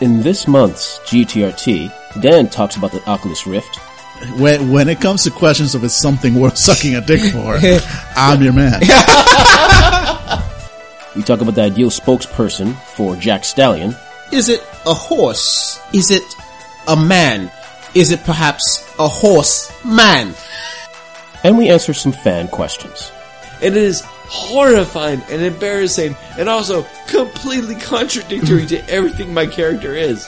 In this month's GTRT, Dan talks about the Oculus Rift. When, when it comes to questions of it's something worth sucking a dick for, I'm your man. We talk about the ideal spokesperson for Jack Stallion. Is it a horse? Is it a man? Is it perhaps a horse man? And we answer some fan questions. It is horrifying and embarrassing and also completely contradictory to everything my character is.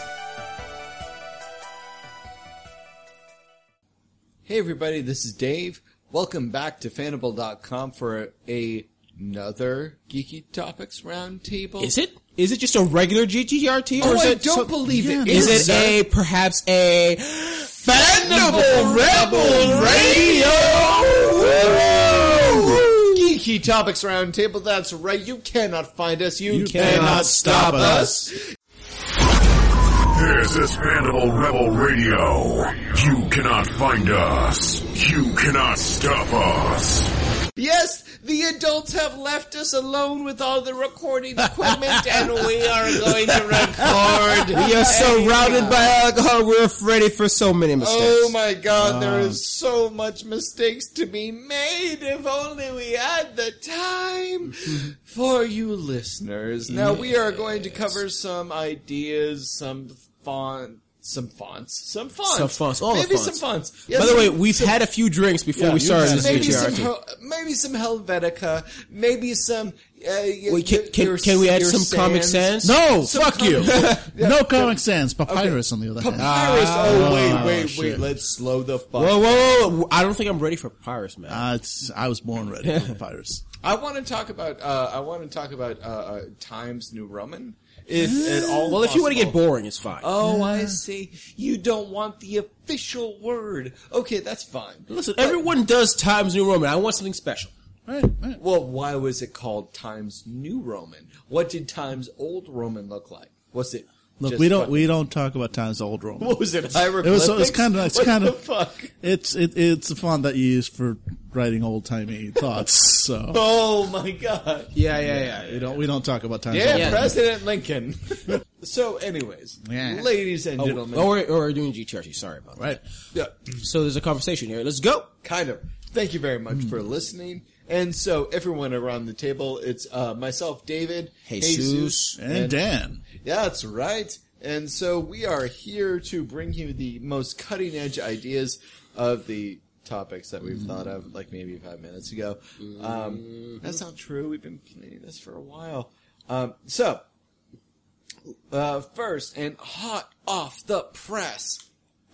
Hey everybody, this is Dave. Welcome back to Fanable.com for a, another Geeky Topics Roundtable. Is it? Is it just a regular GTRT? Oh, is I it don't some- believe it Is is, it a perhaps a Fanable Rebel Radio? Geeky Topics Roundtable, that's right. You cannot find us. You, You cannot, cannot stop stop us. This is Fandible Rebel Radio. You cannot find us. You cannot stop us. Yes, the adults have left us alone with all the recording equipment and we are going to record. We are surrounded by alcohol. We're ready for so many mistakes. Oh my god, there ah. is so much mistakes to be made if only we had the time for you listeners. Now we are going to cover some ideas, some font, some fonts, some fonts, Some fonts, all the maybe fonts. some fonts. Yes, By the way, we've some- had a few drinks before Yeah, we started this maybe some, Hel- maybe some Helvetica, maybe some. Uh, Wait, can, can, your- can we add your some Comic. Sans? No, fuck com- you. Yeah. No Comic Sans. Papyrus on the other hand. Papyrus. oh wait, Oh, wait, wait. shit. Let's slow the fuck. Whoa, whoa, whoa! I don't think I'm ready for Papyrus, man. Uh, it's, I was born ready for Papyrus. I want to talk about. Uh, I want to talk about uh, uh, Times New Roman, if at all. well, if you want to get possible. boring, it's fine. Oh, I see. You don't want the official word. Okay, that's fine. Listen, everyone does Times New Roman. I want something special. Right, right. Well, why was it called Times New Roman? What did Times Old Roman look like? Was it? Look, just we don't fucking- we don't talk about times old Rome. What was it? It was so- Hieroglyphics? it's kind of it's What kind the of fuck. it's it, it's a font that you use for writing old timey thoughts. So Oh my god. Yeah, yeah, yeah. we don't we don't talk about times. Yeah, old Yeah. President Lincoln. so, anyways, Yeah. ladies and Oh, gentlemen, oh, we're, we're doing GTRT. Sorry about that. Right. yeah, So there's a conversation here. Let's go. kind of. Thank you very much for listening. And so, everyone around the table, it's uh, myself, David, Jesus, And Dan. Yeah, that's right. And so we are here to bring you the most cutting edge ideas of the topics that we've thought of, like maybe five minutes ago. Um, that's not true. We've been planning this for a while. Um, so, uh, first and hot off the press,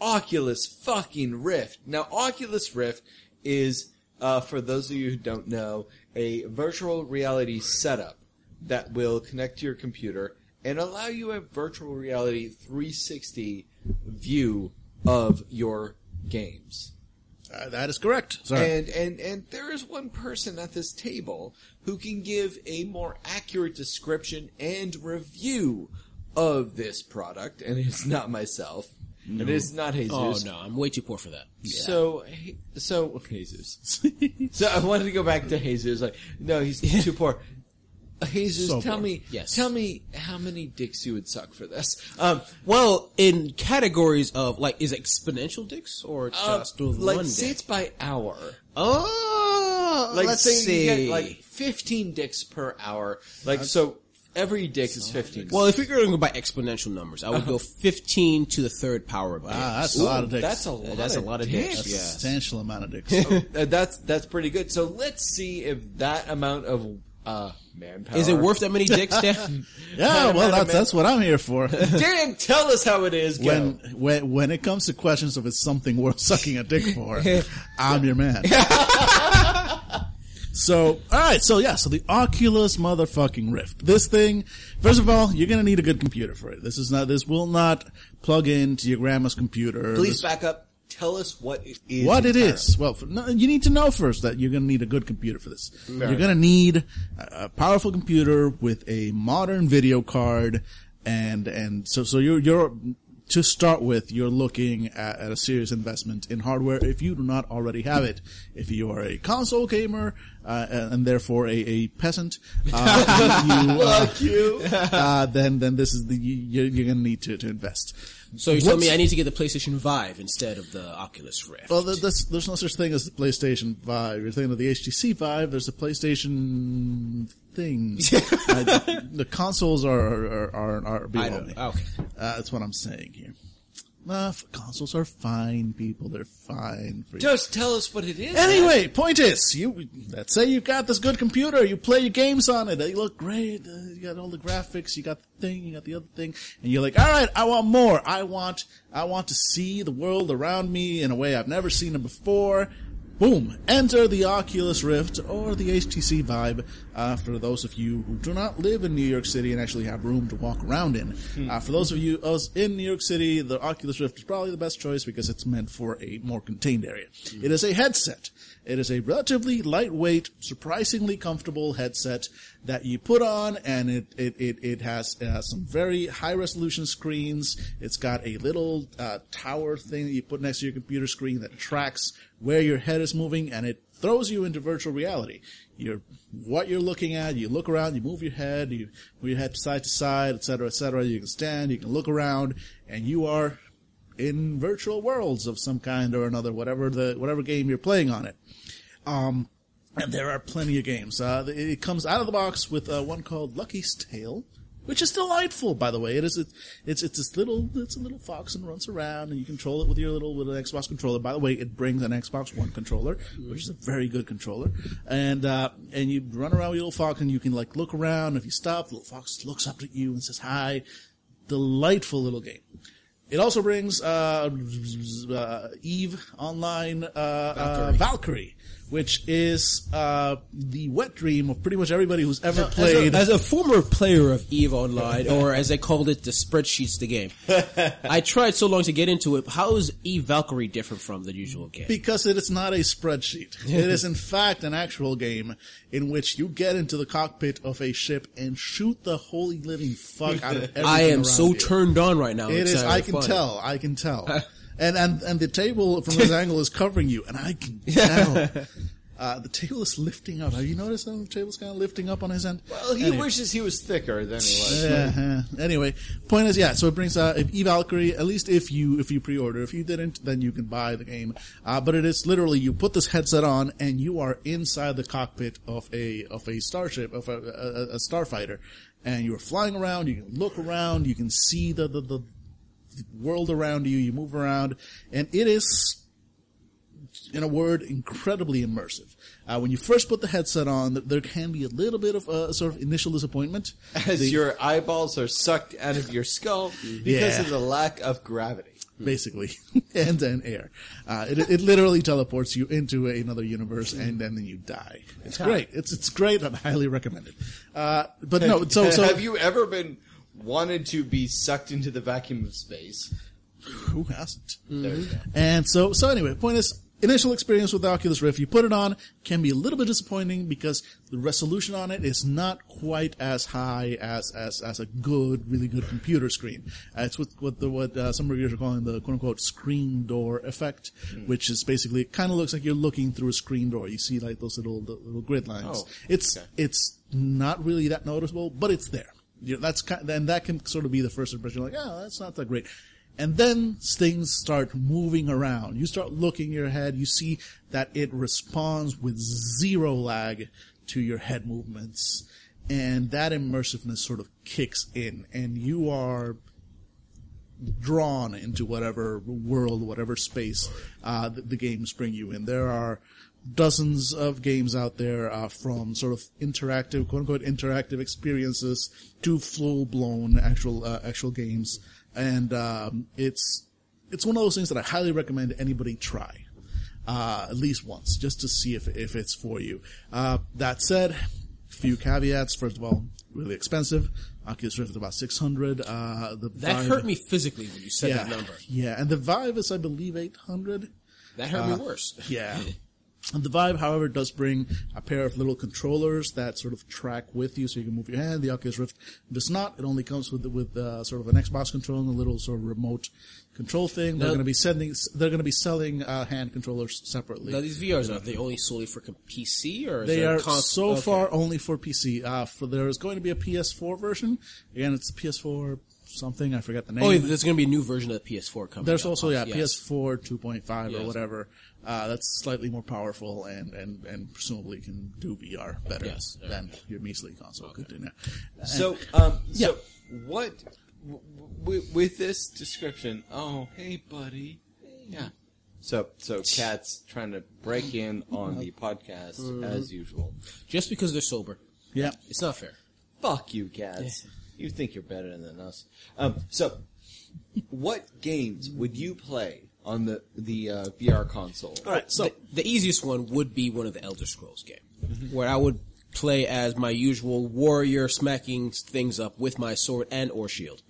Oculus fucking Rift. Now, Oculus Rift is, uh, for those of you who don't know, a virtual reality setup that will connect to your computer and allow you a virtual reality 360 view of your games. Uh, that is correct. Sorry. And and and there is one person at this table who can give a more accurate description and review of this product, and it's not myself. It is not Jesus. Oh no, I'm way too poor for that. So, he- so Jesus. so I wanted to go back to Jesus. Like, no, he's too poor. Uh, Jesus, So tell poor. me, Yes. tell me how many dicks you would suck for this. Um, Well, in categories of like, is it exponential dicks or uh, just with like, one say dick? it's by hour. Oh, Like, let's say see. you get like fifteen dicks per hour. Like, so every dick is fifteen. well, if you're going to go by exponential numbers, I would go 15 to the third power of dicks. Ah, that's a lot of dicks. that's a lot. That's a of lot of dicks. dicks. Yeah. substantial amount of dicks. Uh, that's that's pretty good. So let's see if that amount of uh, manpower Is it worth that many dicks, Dan? yeah, well, man, that's man. that's what I'm here for. Dan, tell us how it is. Go. when when when it comes to questions of it's something worth sucking a dick for, I'm your man. So, all right, so yeah, so the Oculus motherfucking Rift. This thing, first of all, you're gonna need a good computer for it. This is not. This will not plug into your grandma's computer. Please This- back up. Tell us what it is. what it entirely. is. Well, for, no, you need to know first that you're going to need a good computer for this. you're going to need a, a powerful computer with a modern video card, and and so so you're you're to start with, you're looking at, at a serious investment in hardware if you do not already have it. If you are a console gamer, uh, and, and therefore a, a peasant, uh, you, uh, Fuck you. uh, then then this is the you, you're, you're going to need to to invest. So you told me I need to get the PlayStation Vive instead of the Oculus Rift. Well, th- there's, there's no such thing as the PlayStation Vive. You're thinking of the HTC Vive. There's a PlayStation thing. uh, the consoles are are are, are I below me. Okay. Uh, that's what I'm saying here. Uh, consoles are fine, people. They're fine. For you. Just tell us what it is. Anyway, point is, you let's say you've got this good computer, you play your games on it, they look great, uh, you got all the graphics, you got the thing, you got the other thing, and you're like, all right, I want more. I want, I want to see the world around me in a way I've never seen it before. Boom! Enter the Oculus Rift or the HTC Vive. Uh, for those of you who do not live in New York City and actually have room to walk around in, uh, for those of you us in New York City, the Oculus Rift is probably the best choice because it's meant for a more contained area. It is a headset. It is a relatively lightweight, surprisingly comfortable headset that you put on, and it it it, it has uh, some very high resolution screens. It's got a little uh, tower thing that you put next to your computer screen that tracks where your head is moving, and it throws you into virtual reality. You're what you're looking at. You look around, you move your head, you move your head side to side, etc., etc. You can stand, you can look around, and you are in virtual worlds of some kind or another, whatever the whatever game you're playing on it. Um, and there are plenty of games. Uh, it comes out of the box with uh, one called Lucky's Tale, which is delightful, by the way. It is it's it's this little it's a little fox and runs around, and you control it with your little with an Xbox controller. By the way, it brings an Xbox One controller, which is a very good controller, and uh, and you run around with your little fox, and you can like look around. If you stop, the little fox looks up at you and says hi. Delightful little game. It also brings uh, uh, Eve Online uh, uh, Valkyrie, which is uh, the wet dream of pretty much everybody who's ever played. As a, as a former player of EVE Online, or as they called it, the spreadsheets, the game, I tried so long to get into it. How is EVE Valkyrie different from the usual game? because it is not a spreadsheet. it is in fact an actual game in which you get into the cockpit of a ship and shoot the holy living fuck out of everything I am so you. turned on right now. It It's is. I can funny. tell. I can tell. and and and the table from this angle is covering you, and I can tell. Uh, the table is lifting up. Have you noticed how the table's kind of lifting up on his end? Well, he Anyway. wishes he was thicker than he was. Yeah. yeah. Anyway, point is, yeah. So it brings uh, if E Valkyrie. At least if you if you pre-order. If you didn't, then you can buy the game. Uh, but it is literally you put this headset on and you are inside the cockpit of a of a starship of a, a, a starfighter, and you're flying around. You can look around. You can see the the, the world around you. You move around, and it is in a word, incredibly immersive. Uh, when you first put the headset on, there can be a little bit of a sort of initial disappointment. As The- your eyeballs are sucked out of your skull because Yeah. of the lack of gravity. basically, and then air. Uh, it, it literally teleports you into another universe, and then you die. It's great. It's it's great. I highly recommend it. Uh, but no, so so have you ever been wanted to be sucked into the vacuum of space? who hasn't? There you go. And so, so anyway, point is, initial experience with the Oculus Rift, you put it on, can be a little bit disappointing because the resolution on it is not quite as high as, as, as a good, really good computer screen. Uh, it's what, what the, what, uh, some reviewers are calling the quote unquote screen door effect, which is basically, it kind of looks like you're looking through a screen door. You see like those little, little grid lines. Oh, it's, okay. it's not really that noticeable, but it's there. You know, that's kind, of, and that can sort of be the first impression, like, oh, that's not that great. And then things start moving around. You start looking your head. You see that it responds with zero lag to your head movements. And that immersiveness sort of kicks in and you are drawn into whatever world, whatever space, uh, the, the games bring you in. There are dozens of games out there, uh, from sort of interactive, quote unquote, interactive experiences to full blown actual, uh, actual games. And, um, it's, it's one of those things that I highly recommend anybody try. Uh, at least once, just to see if, if it's for you. Uh, that said, a few caveats. First of all, really expensive. Oculus Rift is about 600. Uh, the That Vive- hurt me physically when you said yeah, that number. Yeah, and the Vive is, I believe, 800. That hurt Uh, me worse. Yeah. The Vive, however, does bring a pair of little controllers that sort of track with you, so you can move your hand. The Oculus Rift does not. It only comes with with uh, sort of an Xbox controller and a little sort of remote control thing. They're going to be sending. They're going to be selling uh, hand controllers separately. Now these VRs are they only solely for PC or is they are cons- so okay. far only for PC. Uh, for there is going to be a PS4 version. Again, it's PS4 something. I forget the name. Oh, there's going to be a new version of the PS4 coming. There's also yeah Yes. PS4 2.5 or whatever. Uh, that's slightly more powerful and, and, and presumably can do VR better Yes. than your measly console could do now. So, um, Yeah. so what w- w- with this description? Oh, hey, buddy. Yeah. So, so cats trying to break in on the podcast Mm-hmm. as usual. just because they're sober. Yeah. It's not fair. Fuck you, cats. You think you're better than us. Um, so, what games would you play on the the uh, VR console? All right. So the, the easiest one would be one of the Elder Scrolls game, Mm-hmm. where I would play as my usual warrior, smacking things up with my sword and or shield,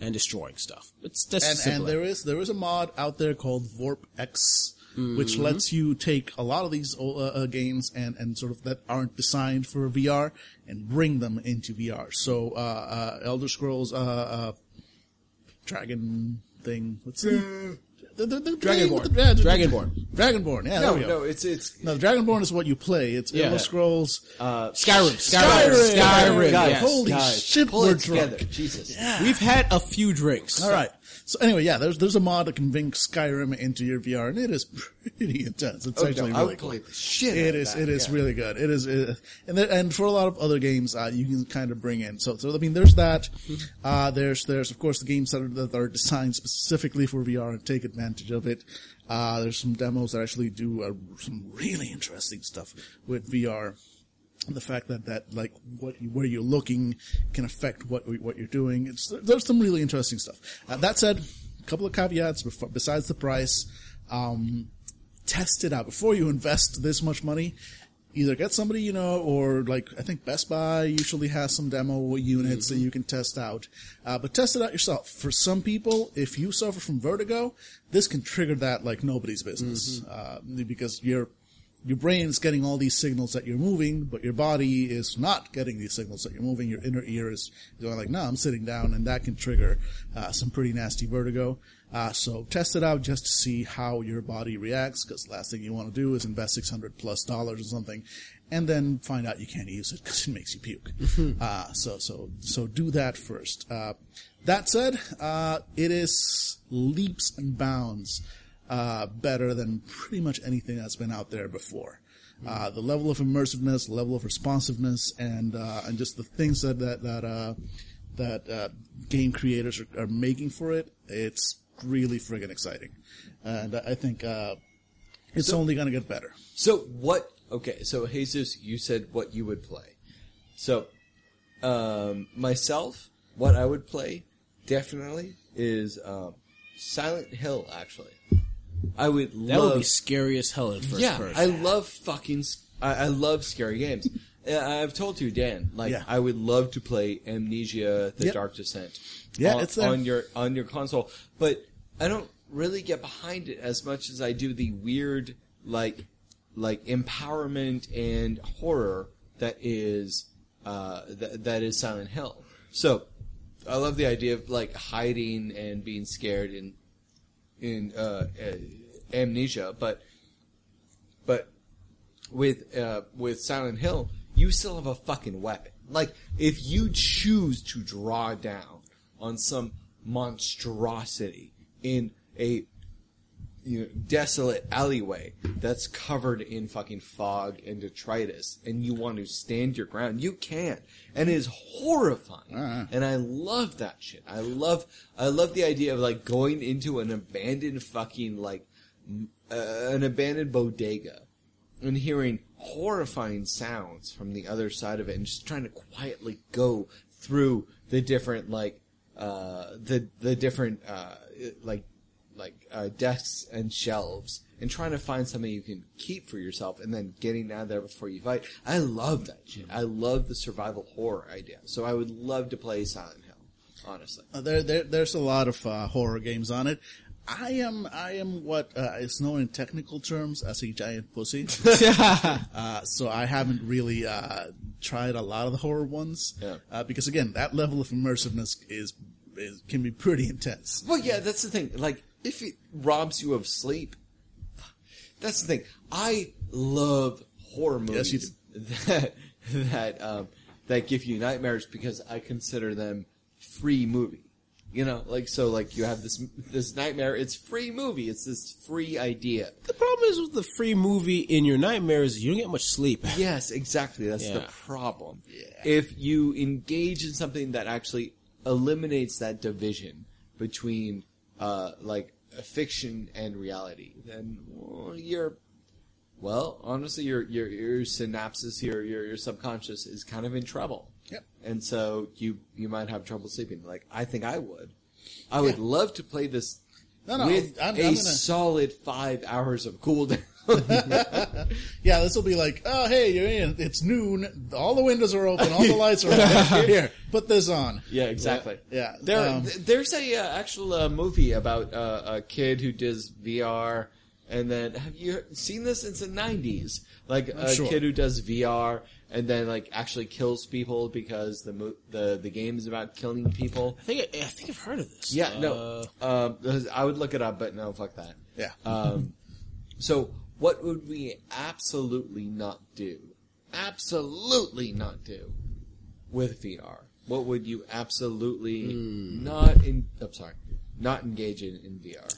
and destroying stuff. It's that's Hmm. and, simple. and there is there is a mod out there called Vorp X, which Mm-hmm. lets you take a lot of these uh, uh, games and and sort of that aren't designed for VR and bring them into VR. So uh, uh, Elder Scrolls, uh, uh, Dragon thing, what's the, the, the, the Dragonborn. the- yeah, the- Dragonborn. Dragonborn. Yeah, No, there we go. no, it's it's No, Dragonborn is what you play. It's Yeah. Elder Scrolls. uh, Skyrim, Skyrim, Skyrim. Skyrim. guys, yes. Holy guys, shit, pull we're it together. drunk. Jesus. We've had a few drinks. All right. So anyway, yeah, there's there's a mod that can bring Skyrim into your VR, and it is pretty intense. It's Oh, actually I really cool. play the shit out It is. that, It is yeah. really good. It is, uh, and there, and for a lot of other games, uh, you can kind of bring in. So, so I mean, there's that. Uh, there's there's of course the games that are, that are designed specifically for VR and take advantage of it. Uh, there's some demos that actually do uh, some really interesting stuff with VR the fact that that like what you, where you're looking can affect what what you're doing. It's there's some really interesting stuff. Uh, that said, a couple of caveats before, besides the price. Um, test it out before you invest this much money. Either get somebody you know, or like I think Best Buy usually has some demo units that you can test out. Uh, but test it out yourself. For some people, if you suffer from vertigo, this can trigger that like nobody's business uh, because you're your brain is getting all these signals that you're moving, but your body is not getting these signals that you're moving. Your inner ear is going like, no, I'm sitting down, and that can trigger uh, some pretty nasty vertigo. Uh, so test it out just to see how your body reacts, because last thing you want to do is invest 600 plus dollars or something, and then find out you can't use it because it makes you puke. uh, so, so, so do that first. Uh, that said, uh, it is leaps and bounds uh, better than pretty much anything that's been out there before. Uh, the level of immersiveness, the level of responsiveness, and uh, and just the things that that that uh, that uh, game creators are, are making for it, it's really friggin' exciting, and I think uh, it's only going to get better. So what? Okay, so Jesus, you said what you would play. So, um, myself, what I would play definitely is um, Silent Hill. Actually, I would That love. would be scary as hell in first yeah, person. I love fucking. s- I, I love scary games. Uh, I've told you, Dan. Like, Yeah. I would love to play Amnesia: The Yep. Dark Descent. Yeah, on, it's there. on your on your console, but I don't really get behind it as much as I do the weird, like, like empowerment and horror that is uh, th- that is Silent Hill. So, I love the idea of like hiding and being scared in in uh, uh, Amnesia, but but with uh, with Silent Hill, you still have a fucking weapon. Like if you choose to draw down on some monstrosity in a you know, desolate alleyway that's covered in fucking fog and detritus, and you want to stand your ground, you can't, and it is horrifying. Uh-huh. And I love that shit. I love, I love the idea of like going into an abandoned fucking like uh, an abandoned bodega and hearing horrifying sounds from the other side of it, and just trying to quietly go through the different like uh, the the different uh, like like uh, desks and shelves and trying to find something you can keep for yourself and then getting out of there before you fight. I love that shit. I love the survival horror idea. So I would love to play Silent Hill, honestly. Uh, there, there, there's a lot of uh, horror games on it. I am I am what uh, is known in technical terms as a giant pussy. uh, so I haven't really uh, tried a lot of the horror ones Yeah. uh, because again, that level of immersiveness is, is can be pretty intense. Well, yeah, that's the thing. Like, if it robs you of sleep, that's the thing. I love horror movies Yes, that that um, that give you nightmares because I consider them free movie. You know, like so, like you have this this nightmare. It's free movie. It's this free idea. The problem is with the free movie in your nightmares, you don't get much sleep. Yes, exactly. That's the Yeah. problem. If you engage in something that actually eliminates that division between, uh, like fiction and reality, then well, you're, well, honestly, your your your synapses, your your your subconscious is kind of in trouble. Yep. And so you you might have trouble sleeping. Like I think I would. I would love to play this No, no, with I'm- a I'm gonna- solid five hours of cooldown. Yeah, this will be like, oh hey, you're in. It's noon. All the windows are open. All the lights are on. Here, put this on. Yeah, exactly. Yeah, There, um, there's a uh, actual uh, movie about uh, a kid who does VR, and then have you seen this? It's the '90s, like a sure. kid who does VR and then like actually kills people because the mo- the the game is about killing people. I think I, I think I've heard of this. Yeah, Uh, no, um, I would look it up, but no, fuck that. Yeah. Um, so what would we absolutely not do? Absolutely not do with VR. What would you absolutely hmm. not in? I'm sorry, not engage in in VR.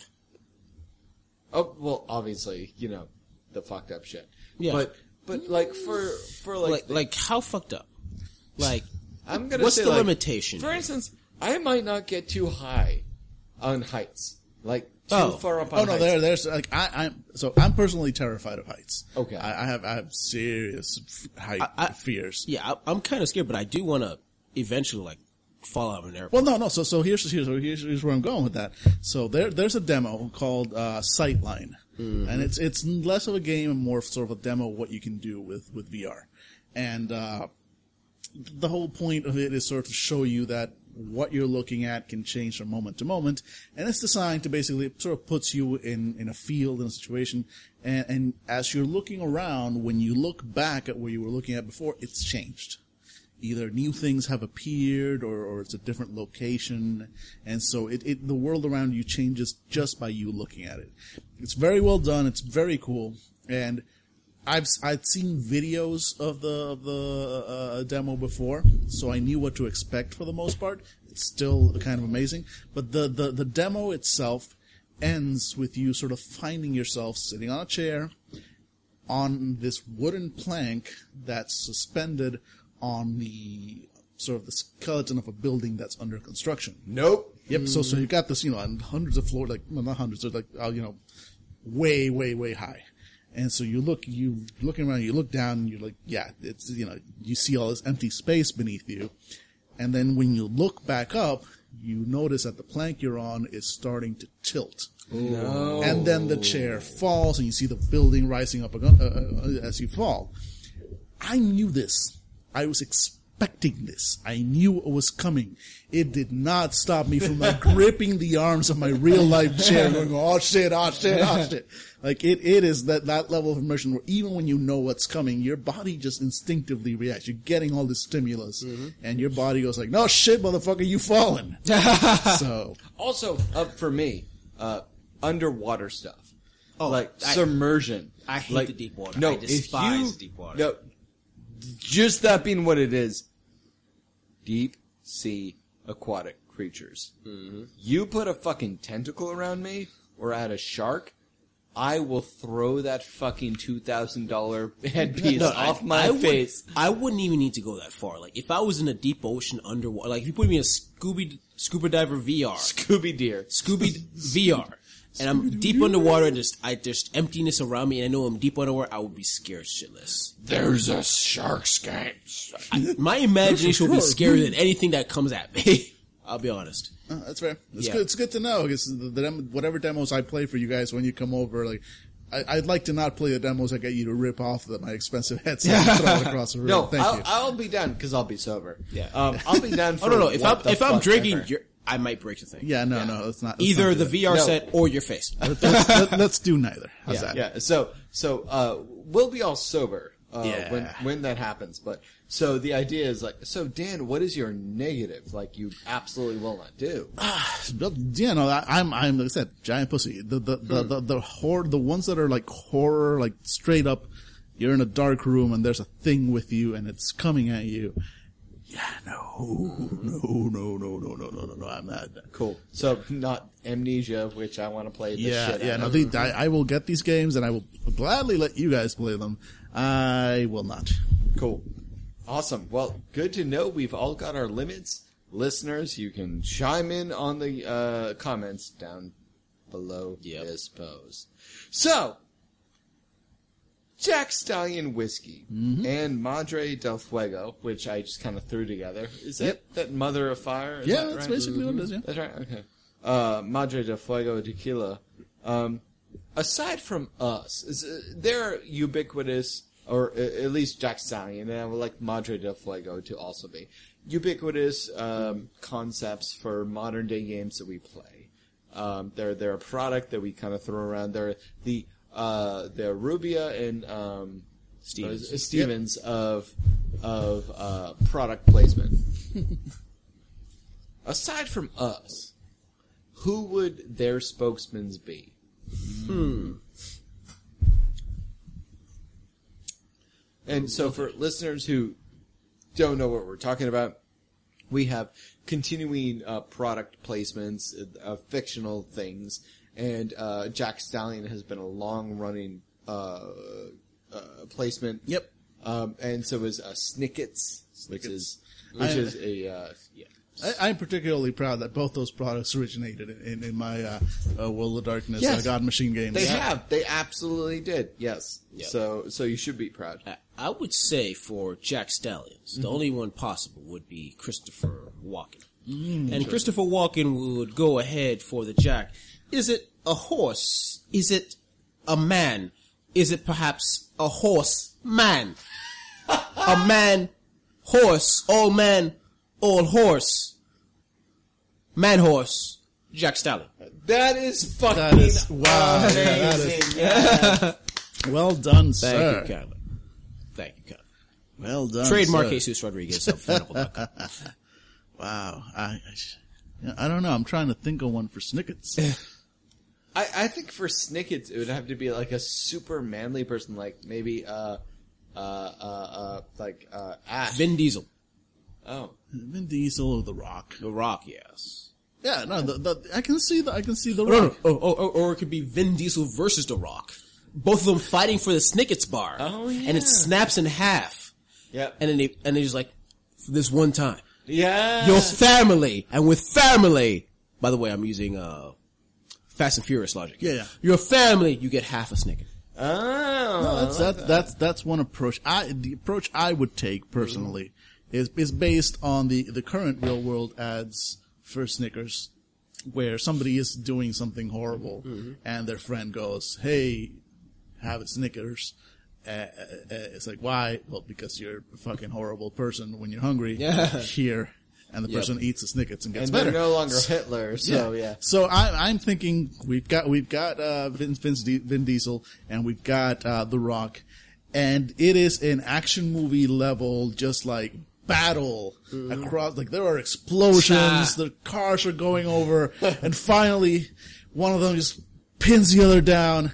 Oh well, obviously, you know the fucked up shit. Yeah. But but like for for like, like like how fucked up? Like I'm gonna what's say the like, limitation? For instance, I might not get too high on heights, like Oh. far up on Oh no, heights. there, there's like I, I'm so I'm personally terrified of heights. Okay. I, I have I have serious height I- fears. yeah, I, I'm kind of scared, but I do want to eventually like fall out of an airplane. Well, no, no. So, so here's here's here's, here's where I'm going with that. So there there's a demo called uh, Sightline, and it's it's less of a game and more sort of a demo of what you can do with with VR, and uh, the whole point of it is sort of to show you that what you're looking at can change from moment to moment, and it's designed to basically sort of puts you in in a field in a situation, and, and as you're looking around, when you look back at where you were looking at before, it's changed. Either new things have appeared or, or it's a different location and so it, it the world around you changes just by you looking at it. It's very well done it's very cool and I've I've seen videos of the of the uh, demo before, so I knew what to expect for the most part. It's still kind of amazing, but the the, the demo itself ends with you sort of finding yourself sitting on a chair on this wooden plank that's suspended on the sort of the skeleton of a building that's under construction. Nope. Yep. So so you got this, you know, on hundreds of floors, like well, not hundreds, but like uh, you know, way way way high. And so you look, you looking around, you look down, and you're like, yeah, it's you know, you see all this empty space beneath you, and then when you look back up, you notice that the plank you're on is starting to tilt. No. And then the chair falls, and you see the building rising up uh, uh, as you fall. I knew this. I was expecting this. I knew it was coming. It did not stop me from like gripping the arms of my real life chair, going, "Oh shit! Oh shit! Oh shit!" Like it, it is that that level of immersion where even when you know what's coming, your body just instinctively reacts. You're getting all this stimulus, and your body goes like, "No shit, motherfucker, you fallen." so Also, uh, for me, uh, underwater stuff. Oh, like I- submersion. I hate Like, the deep water. No, I if despise you- deep water. No, just that being what it is, deep sea aquatic creatures. Mm-hmm. You put a fucking tentacle around me or at a shark, I will throw that fucking two thousand dollar headpiece No, off I- my I would- face. I wouldn't even need to go that far. Like if I was in a deep ocean underwater, like if you put me in a Scooby scuba diver VR, Scooby Deer. Scooby VR, and I'm deep underwater and just I there's emptiness around me, and I know I'm deep underwater, I would be scared shitless. There's a shark skank. I, my imagination will be scarier than anything that comes at me. I'll be honest. Uh, that's fair. It's Yeah. good. It's good to know because the, the demo, whatever demos I play for you guys when you come over, like I, I'd like to not play the demos that get you to rip off the, my expensive headset and throw it across the room. No, Thank I'll, you. I'll be done because I'll be sober. Yeah. Um, I'll be done. For Oh no no! If I'm if I'm drinking, ever. you're I might break the thing. Yeah, no, no, it's not. let's Either not the that. VR No. set or your face. Let's, let, us do neither. How's that? Yeah. So so uh, we'll be all sober uh, Yeah. when when that happens. But so the idea is like, so Dan, what is your negative? Like you absolutely will not do. But, yeah, no, I, I'm, I'm, like I said, giant pussy. The, the, the, the, the horror, the ones that are like horror, like straight up, you're in a dark room and there's a thing with you and it's coming at you. Yeah, no, no, no, no, no, no, no, no, no, I'm not. Cool. So not amnesia, which I want to play. The Yeah, shit yeah, no, the, I, I will get these games and I will gladly let you guys play them. I will not. Cool. Awesome. Well, good to know we've all got our limits. Listeners, you can chime in on the uh, comments down below Yep. this post. So, Jack Stallion Whiskey Mm-hmm. and Madre del Fuego, which I just kind of threw together. Is that that Mother of Fire? Is Yeah, that that's right? basically what it is, yeah. That's right. Okay. Uh, Madre del Fuego tequila. Um, aside from us, is uh, they're ubiquitous, or uh, at least Jack Stallion, and I would like Madre del Fuego to also be ubiquitous um, concepts for modern day games that we play. Um, they're they're a product that we kind of throw around. They're the uh, they're Rubia and um, Stevens. uh, Stevens of of uh, product placement. Aside from us, who would their spokesmen be? Hmm. And so, for listeners who don't know what we're talking about, we have continuing uh, product placements uh, of fictional things, and uh, Jack Stallion has been a long-running uh, uh, placement. Yep. Um, and so is uh, Snickets, which is which I- is a uh, yeah. I, I'm particularly proud that both those products originated in, in, in my uh, uh, World of Darkness Yes. uh, God Machine games. They have. They absolutely did. Yes. Yep. So so you should be proud. I- I would say for Jack Stallions, the only one possible would be Christopher Walken. and Christopher Walken would go ahead for the Jack. Is it a horse? Is it a man? Is it perhaps a horse man? a man, horse, all man, all horse. Man horse, Jack Stallion. That is fucking That is- wow, amazing. that is- Yeah. Well done, Thank sir. you, Kyler. Thank you, Kyler. Well done. Trademark sir. Jesus Rodriguez of Fanable.com. Wow. I, I, yeah, I don't know. I'm trying to think of one for Snickets. I, I think for Snickets it would have to be like a super manly person, like maybe uh uh uh, uh like uh Ash. Vin Diesel. oh. Vin Diesel or The Rock. The Rock, yes. Yeah, no, the, the, I can see the I can see the No, no, Rock. oh, oh, oh, or it could be Vin Diesel versus The Rock. Both of them fighting for the Snickets bar. Oh, And yeah. it snaps in half. Yep. And then they, and they're just like, for this one time. yeah. Your family, and with family, by the way, I'm using, uh, Fast and Furious logic. Yeah, yeah. Your family, you get half a Snicket. Oh. No, that's that, that's that's one approach. I the approach I would take personally is is based on the the current real world ads for Snickers, where somebody is doing something horrible and their friend goes, "Hey, have a Snickers." Uh, uh, uh, it's like why? Well, because you're a fucking horrible person when you're hungry. Yeah. Here, and the Yep. person eats the Snickers and gets and better. no longer Hitler, so yeah. So I, I'm thinking we've got we've got uh, Vin, Vince Di- Vin Diesel and we've got uh, The Rock, and it is an action movie level, just like battle across. Like there are explosions, Ah. the cars are going over, and finally one of them just pins the other down,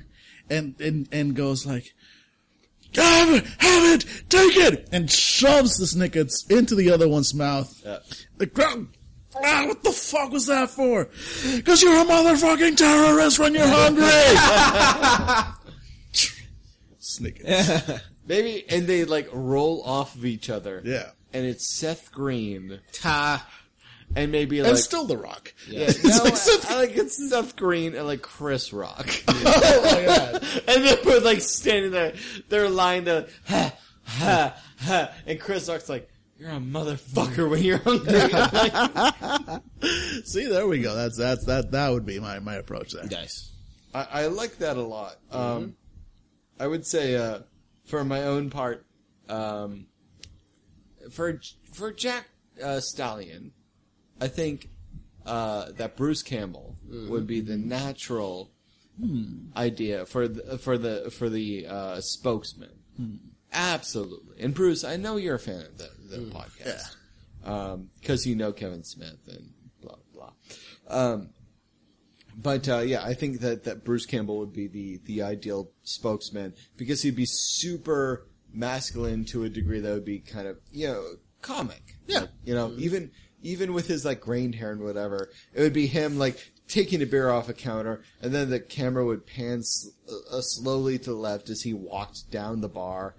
and and and goes like. Have it, have it, take it, and shoves the Snickers into the other one's mouth. Yeah. The ground. Ah, what the fuck was that for? Because you're a motherfucking terrorist when you're hungry. Snickers. Maybe and they like roll off of each other. Yeah. And it's Seth Green. Ta. And maybe like and still The Rock. Yeah, It's no, like Seth- I, I like it's Seth Green and like Chris Rock. oh my god. and they're both like standing there, they're lying there, ha, ha, ha, and Chris Rock's like, "You're a motherfucker when you're hungry." Like, See, there we go. That's that's that. That would be my my approach there. Nice. I, I like that a lot. Um, I would say, uh, for my own part, um, for for Jack uh, Stallion, I think uh, that Bruce Campbell would be the natural idea for the, for the for the uh, spokesman. Absolutely. And Bruce, I know you're a fan of the, the podcast because you know Kevin Smith and blah blah. Um, but uh, yeah, I think that, that Bruce Campbell would be the the ideal spokesman because he'd be super masculine to a degree that would be kind of you know comic. Yeah. You know, even even with his like grained hair and whatever, it would be him like taking a beer off a counter, and then the camera would pan s- uh, slowly to the left as he walked down the bar,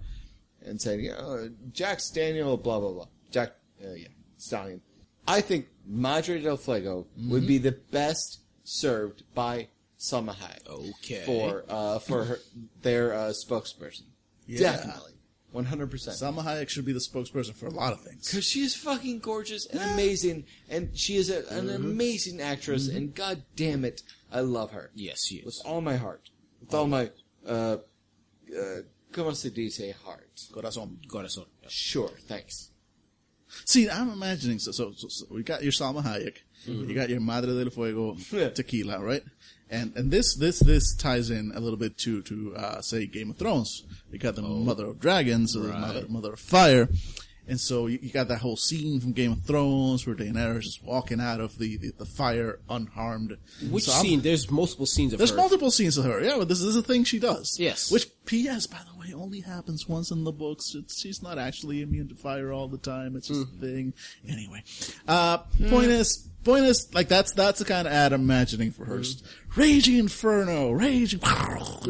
and saying, you know, Jack Daniel, blah blah blah, Jack, uh, yeah, Stallion. I think Madre del Fuego would be the best served by Salma Hayek Okay. for uh, for her, their uh, spokesperson. Yeah. Definitely, one hundred percent. Salma Hayek should be the spokesperson for a lot of things. Because she is fucking gorgeous and amazing, and she is a, an amazing actress, and god damn it, I love her. Yes, she With all my heart. With all my, uh, uh, como se dice heart. Corazón. Corazón. Sure, thanks. See, I'm imagining. So, so, so, so we got your Salma Hayek, you got your Madre del Fuego tequila, right? And and this this this ties in a little bit to to uh, say Game of Thrones. You got the Mother of Dragons, or the Mother Mother of Fire, and so you, you got that whole scene from Game of Thrones where Daenerys is walking out of the the, the fire unharmed. Which So I'm- scene? There's multiple scenes of There's her. There's multiple scenes of her. Yeah, but this is a thing she does. Yes. Which, P.S. by the way, only happens once in the books. It's, she's not actually immune to fire all the time. It's just a thing. Anyway, uh, point is, point is, like that's that's the kind of ad I'm imagining for her. Raging inferno, raging,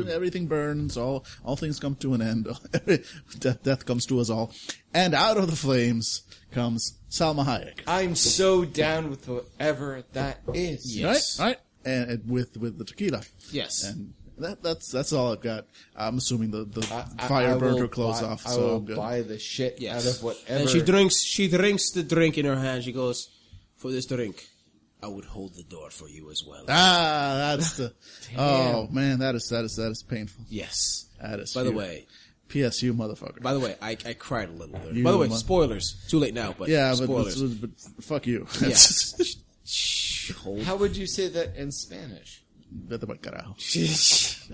everything burns. All all things come to an end. death, death comes to us all, and out of the flames comes Salma Hayek. I'm so down with whatever that is. Yes. Right, right, and, and with with the tequila. Yes. and that that's that's all I've got. I'm assuming the the I- I- fire I burned will her clothes buy- off, I so will I'm good. buy the shit Yes. out of whatever. And she drinks. She drinks the drink in her hand. She goes, "For this drink, I would hold the door for you as well." Ah, that's the. oh man, that is that is that is painful. yes. That is. By the you- way, PSU motherfucker. by the way, I, I cried a little there. You by the way, mo- spoilers. Too late now, but yeah, but, but, spoilers. but fuck you. yeah. Hold. How would you say that in Spanish? Vete pa'l carajo.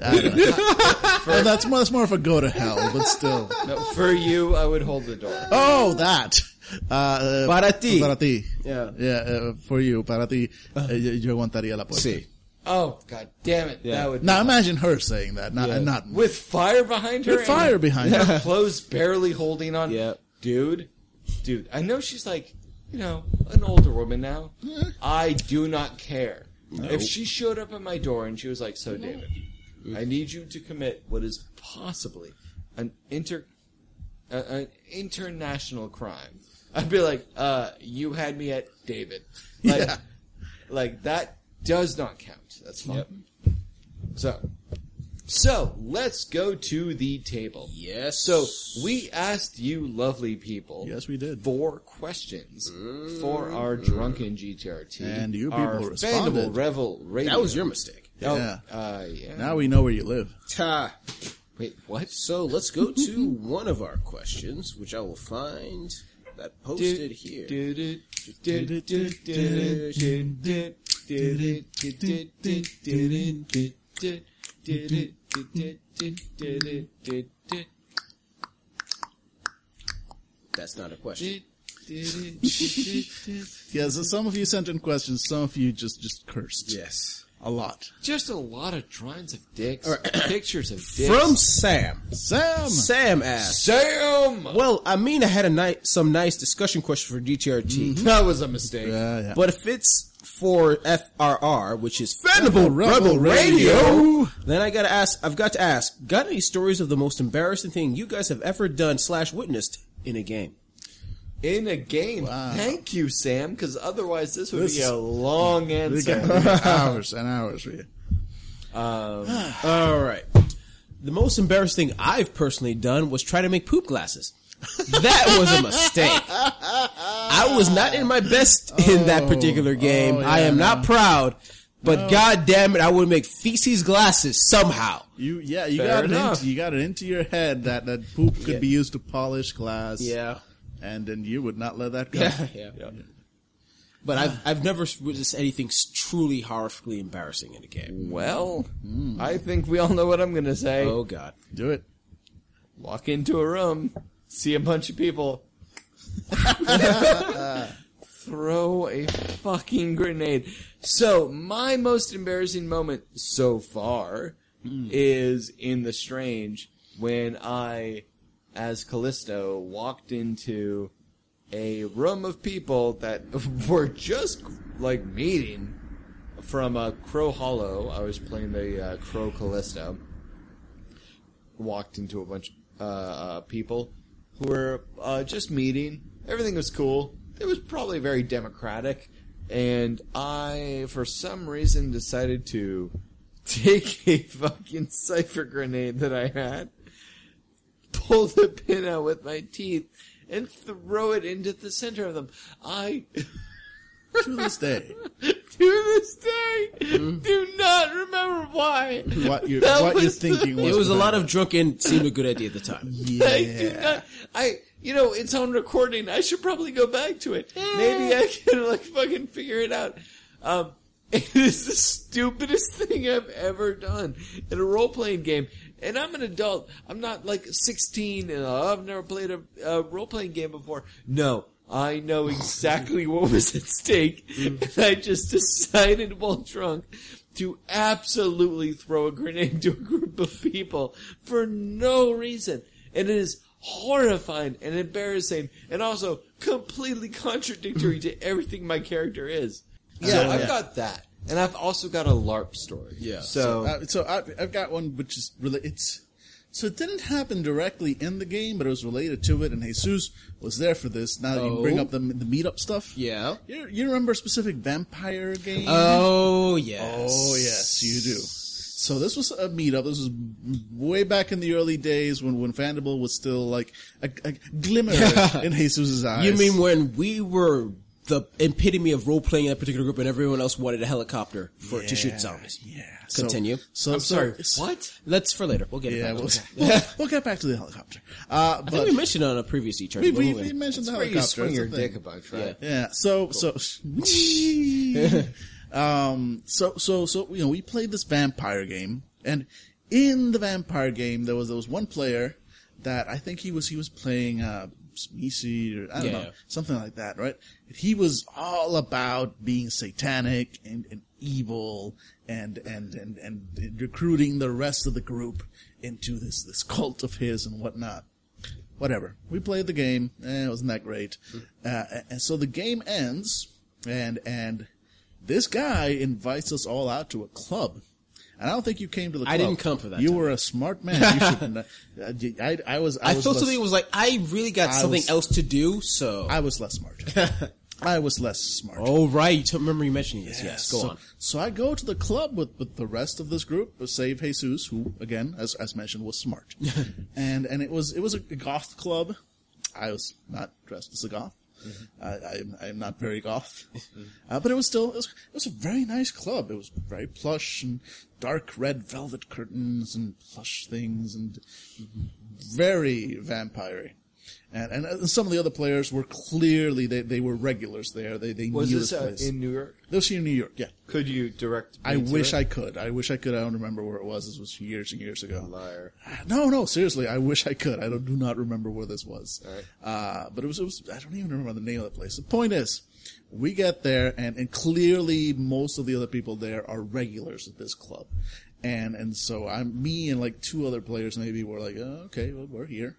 I don't. Well, that's more, that's more of a go to hell, but still. No, for you, I would hold the door. Oh, that. Uh, Para ti. Para ti. Yeah. Yeah, uh, for you, para ti. Uh, yo, yo aguantaría la puerta. See. Oh, god damn it. Yeah. That would Now imagine her saying that, not, Yeah. not with fire behind her. with fire behind her. her clothes barely holding on. Yeah. Dude, dude, I know she's like, you know, an older woman now. I do not care. If she showed up at my door and she was like, so David, I need you to commit what is possibly an inter, uh, an international crime. I'd be like, uh, you had me at David. Like, Yeah. like that does not count. That's fine. So, so let's go to the table. Yes. So we asked you, lovely people, Yes, we did. four questions for our drunken GTRT, And you people Fandible responded. Rebel Radio. that was your mistake. Oh, Yeah. uh, yeah. Now we know where you live. Ta. Wait, what? So let's go to one of our questions, which I will find that posted here. That's not a question. Yeah, so some of you sent in questions, some of you just, just cursed. Yes. A lot. Just a lot of drawings of dicks, pictures of dicks. From Sam. Sam! Sam asked. Sam. Well, I mean, I had a nice, some nice discussion question for GTRT, mm-hmm. That was a mistake. Yeah, yeah. but if it's for FRR, which is Fandible Rebel Rebel Radio, Radio. then I gotta ask. I've got to ask. Got any stories of the most embarrassing thing you guys have ever done slash witnessed in a game? In a game. Wow. Thank you, Sam, because otherwise this would This be a long We answer. hours and hours for you. Um, All right. The most embarrassing thing I've personally done was try to make poop glasses. That was a mistake. I was not in my best in that particular game. oh, I am no. not proud, but god damn it, I would make feces glasses somehow. You yeah, you Fair got it into, you got it into your head that that poop could Yeah. be used to polish glass. Yeah. And then you would not let that go. Yeah. yeah. But I've I've never witnessed anything truly horrifically embarrassing in a game. Well, hmm. I think we all know what I'm going to say. Oh God. Do it. Walk into a room, see a bunch of people, throw a fucking grenade. So, my most embarrassing moment so far hmm. is in The Strange when I, as Callisto, walked into a room of people that were just like meeting from uh, Crow Hollow. I was playing the uh, Crow Callisto walked into a bunch of uh, uh, people who were uh, just meeting. Everything was cool. It was probably very democratic. And I, for some reason, decided to take a fucking cipher grenade that I had, pull the pin out with my teeth, and throw it into the center of them. I To this day, to this day do not remember why. what you're That what you're thinking was It was a lot of drunken seemed a good idea at the time. I do yeah. not. I, you know, it's on recording. I should probably go back to it. Maybe I can like fucking figure it out. Um, it is the stupidest thing I've ever done in a role playing game. And I'm an adult. I'm not like 16 and uh, I've never played a, a role playing game before. No. I know exactly what was at stake, and I just decided while drunk to absolutely throw a grenade to a group of people for no reason. And it is horrifying and embarrassing and also completely contradictory to everything my character is. so Yeah, I've yeah. got that. And I've also got a LARP story. Yeah. So, Uh, so I, I've got one which is really it's so it didn't happen directly in the game, but it was related to it. And Jesus was there for this. Now that you bring Oh. up the the meetup stuff. Yeah. You, you remember a specific vampire game? Oh yes. Oh yes, you do. So this was a meetup. This was way back in the early days when when Fandible was still like a, a glimmer in Jesus' eyes. You mean when we were the epitome of role playing in that particular group, and everyone else wanted a helicopter for to shoot zombies? Yeah. Continue. So, so I'm sorry, so- what? That's for later. We'll get it. Yeah, back. we'll, Okay. we'll, we'll get back to the helicopter. Uh, I think we mentioned it on a previous e we, we, we mentioned the where you helicopter. swing That's your thing. dick a bunch, right? Yeah. So so um so so so you know we played this vampire game and in the vampire game there was there was one player that I think he was he was playing uh Tzimisce or I don't Yeah. know something like that right he was all about being satanic and, and evil and, and and and recruiting the rest of the group into this this cult of his and whatnot whatever. We played the game. Eh, it wasn't that great. Uh, and so the game ends, and and this guy invites us all out to a club. And I don't think you came to the club. I didn't come for that You time. were a smart man. You should, I, I was. I, I was thought less, something was like I really got I something was- else to do. So. I was less smart. I was less smart. oh right, you remember you mentioning this? Yes. Go so, on. So I go to the club with, with the rest of this group, save Jesus, who again, as as mentioned, was smart, and and it was it was a goth club. I was not dressed as a goth. Mm-hmm. I, I'm, I'm not very goth, mm-hmm. uh, but it was still it was, it was a very nice club. It was very plush and dark red velvet curtains and plush things and mm-hmm. very vampire And, and some of the other players were clearly they, they were regulars there. They they Was knew this this uh, place. in New York? This was in New York, yeah. Could you direct? I to wish it? I could. I wish I could. I don't remember where it was. This was years and years ago. Liar. No, no, seriously. I wish I could. I don't, do not remember where this was. Alright. Uh, but it was, it was, I don't even remember the name of the place. The point is, we get there and, and clearly most of the other people there are regulars at this club. And, and so I'm, me and like two other players maybe were like, oh, okay, well, we're here.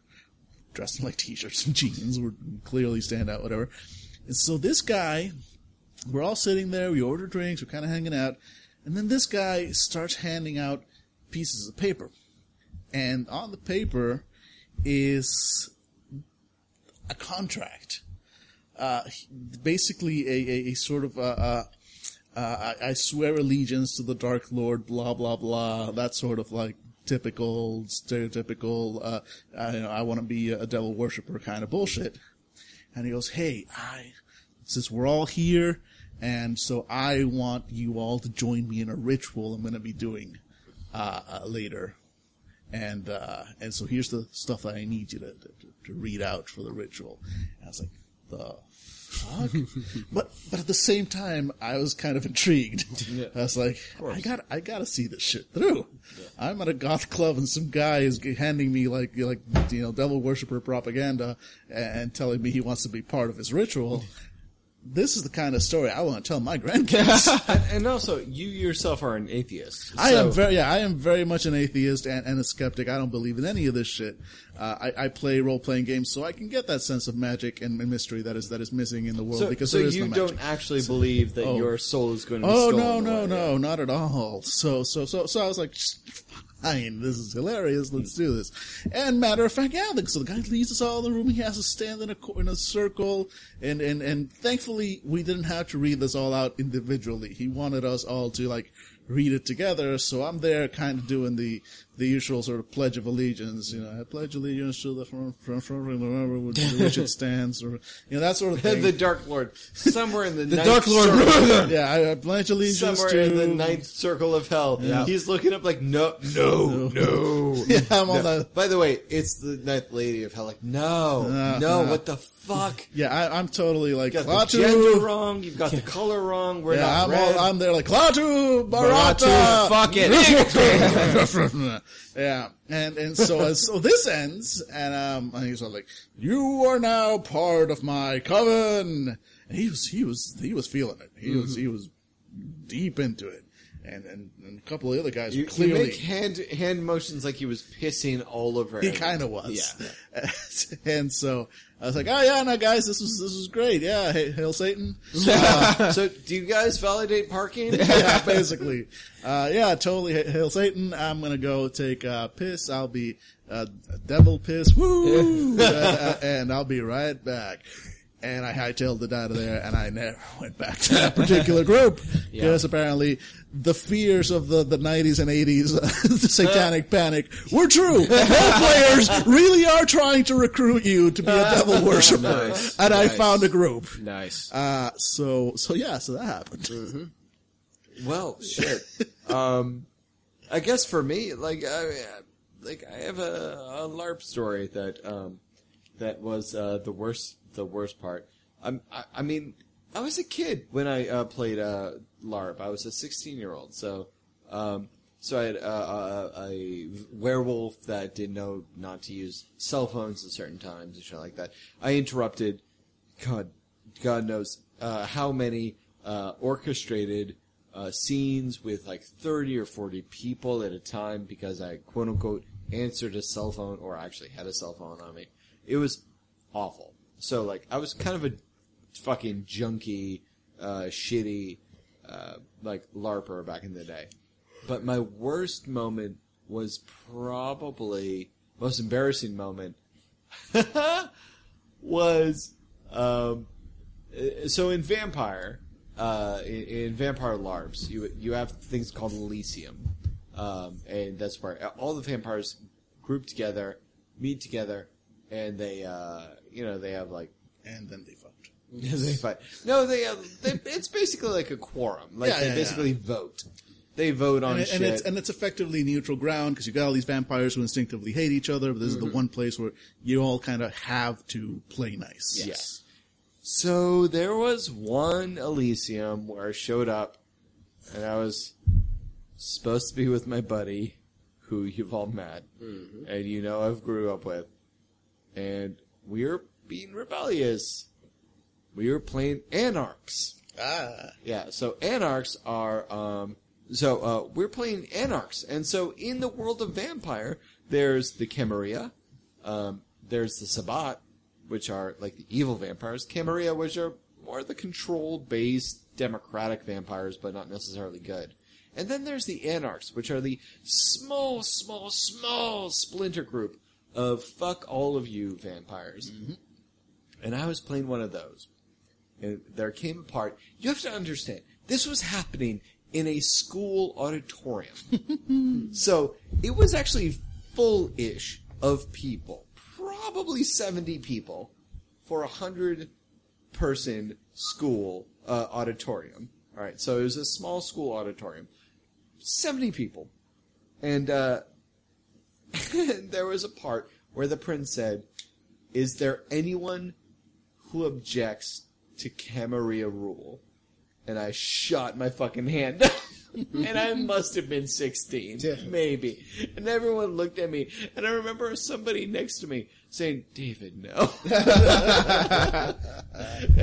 Dressed in like t-shirts and jeans. We're clearly stand out, whatever. And so this guy, we're all sitting there, we order drinks, we're kind of hanging out, and then this guy starts handing out pieces of paper. And on the paper is a contract. Uh, basically, a, a, a sort of, uh, uh, uh, I, I swear allegiance to the Dark Lord, blah, blah, blah, that sort of like typical, stereotypical, uh, I, you know, I want to be a devil worshiper kind of bullshit. And he goes, hey, I, since we're all here, and so I want you all to join me in a ritual I'm going to be doing uh, uh, later, and uh, and so here's the stuff that I need you to, to, to read out for the ritual. And I was like, the fuck? but but at the same time, I was kind of intrigued. I was like, I got I got to see this shit through. I'm at a goth club and some guy is handing me like like you know devil worshiper propaganda and telling me he wants to be part of his ritual. This is the kind of story I want to tell my grandkids. and, and also, you yourself are an atheist. I am very, yeah, I am very much an atheist and, and a skeptic. I don't believe in any of this shit. Uh, I, I play role playing games so I can get that sense of magic and, and mystery that is that is missing in the world So, because so there is you no magic. don't actually believe that oh. your soul is going to be Oh no no away. no not at all. So so so so I was like, fine, this is hilarious. Let's hmm. do this. And matter of fact, yeah. the- So the guy leads us all in the room. He has to stand in a in a circle, and and and thankfully we didn't have to read this all out individually. He wanted us all to like read it together. So I'm there, kind of doing the the usual sort of pledge of allegiance. You know, I pledge allegiance to the from from from which it stands, or you know that sort of thing. the Dark Lord, somewhere in the, The ninth Dark Lord. yeah, I, I pledge allegiance somewhere to in the ninth circle of hell. He's looking up like, no, no, no. Yeah, I'm on the By the way, it's the ninth lady of hell. Like, no, Uh, no, uh. what the fuck? Yeah, I, I'm totally like You got Klaatu. the gender wrong. You've got the color wrong. We're Yeah, not I'm, all, I'm there like Klaatu, Baratu, Barata. fuck it. Yeah, and and so as so this ends, and um, and he's all like, "You are now part of my coven." And he was he was he was feeling it. He was he was deep into it, and and, and a couple of the other guys you, were you clearly. make hand hand motions like he was pissing all over. He kind of was. yeah. and so I was like, "Oh yeah, no, guys, this was this was great. Yeah, hail Satan." so, do you guys validate parking? yeah, basically. Uh, yeah, totally. Hail Satan. I'm gonna go take uh, piss. I'll be uh, devil piss. Woo! uh, and I'll be right back. And I hightailed it out of there, and I never went back to that particular group because apparently the fears of the, the 90s and 80s, the satanic panic, were true. Role players really are trying to recruit you to be a devil worshiper, Nice, and I found a group. Nice. Uh, so so yeah, so that happened. Well, shit. um, I guess for me, like, I, like I have a, a LARP story that um, that was uh, the worst. The worst part. I'm, I, I mean, I was a kid when I uh, played uh, LARP. I was a 16 year old, so um, so I had uh, a, a werewolf that didn't know not to use cell phones at certain times and shit like that. I interrupted. God, God knows uh, how many uh, orchestrated uh, scenes with like 30 or 40 people at a time because I quote unquote answered a cell phone or actually had a cell phone on me. It was awful. So like I was kind of a fucking junky, uh, shitty, uh, like LARPer back in the day. But my worst moment was probably most embarrassing moment was um, uh, so in Vampire, uh, in, in Vampire LARPs, you you have things called Elysium, um, and that's where all the vampires group together, meet together, and they uh, you know they have like And then they fucked. they fight. No, they, have, they it's basically like a quorum. Like Yeah, they yeah, basically vote. They vote on and, it, shit. and it's and it's effectively neutral ground because you got all these vampires who instinctively hate each other. But this is the one place where you all kind of have to play nice. Yes. So there was one Elysium where I showed up, and I was supposed to be with my buddy, who you've all met, and you know I've grew up with, and we were being rebellious. We were playing Anarchs. Ah, Yeah, so anarchs are um so uh we're playing anarchs. And so in the world of vampire, there's the Camarilla, um there's the Sabbat, which are like the evil vampires, Camarilla which are more the controlled based democratic vampires but not necessarily good. And then there's the anarchs, which are the small small small splinter group of fuck all of you vampires. And I was playing one of those and there came a part. You have to understand, this was happening in a school auditorium. so it was actually full-ish of people, probably 70 people for a hundred person school uh, auditorium. All right, so it was a small school auditorium, 70 people. And uh, there was a part where the prince said, "Is there anyone who objects to Camarilla rule? And I shot my fucking hand up. and I must have been 16, maybe. And everyone looked at me, and I remember somebody next to me saying, David, no. and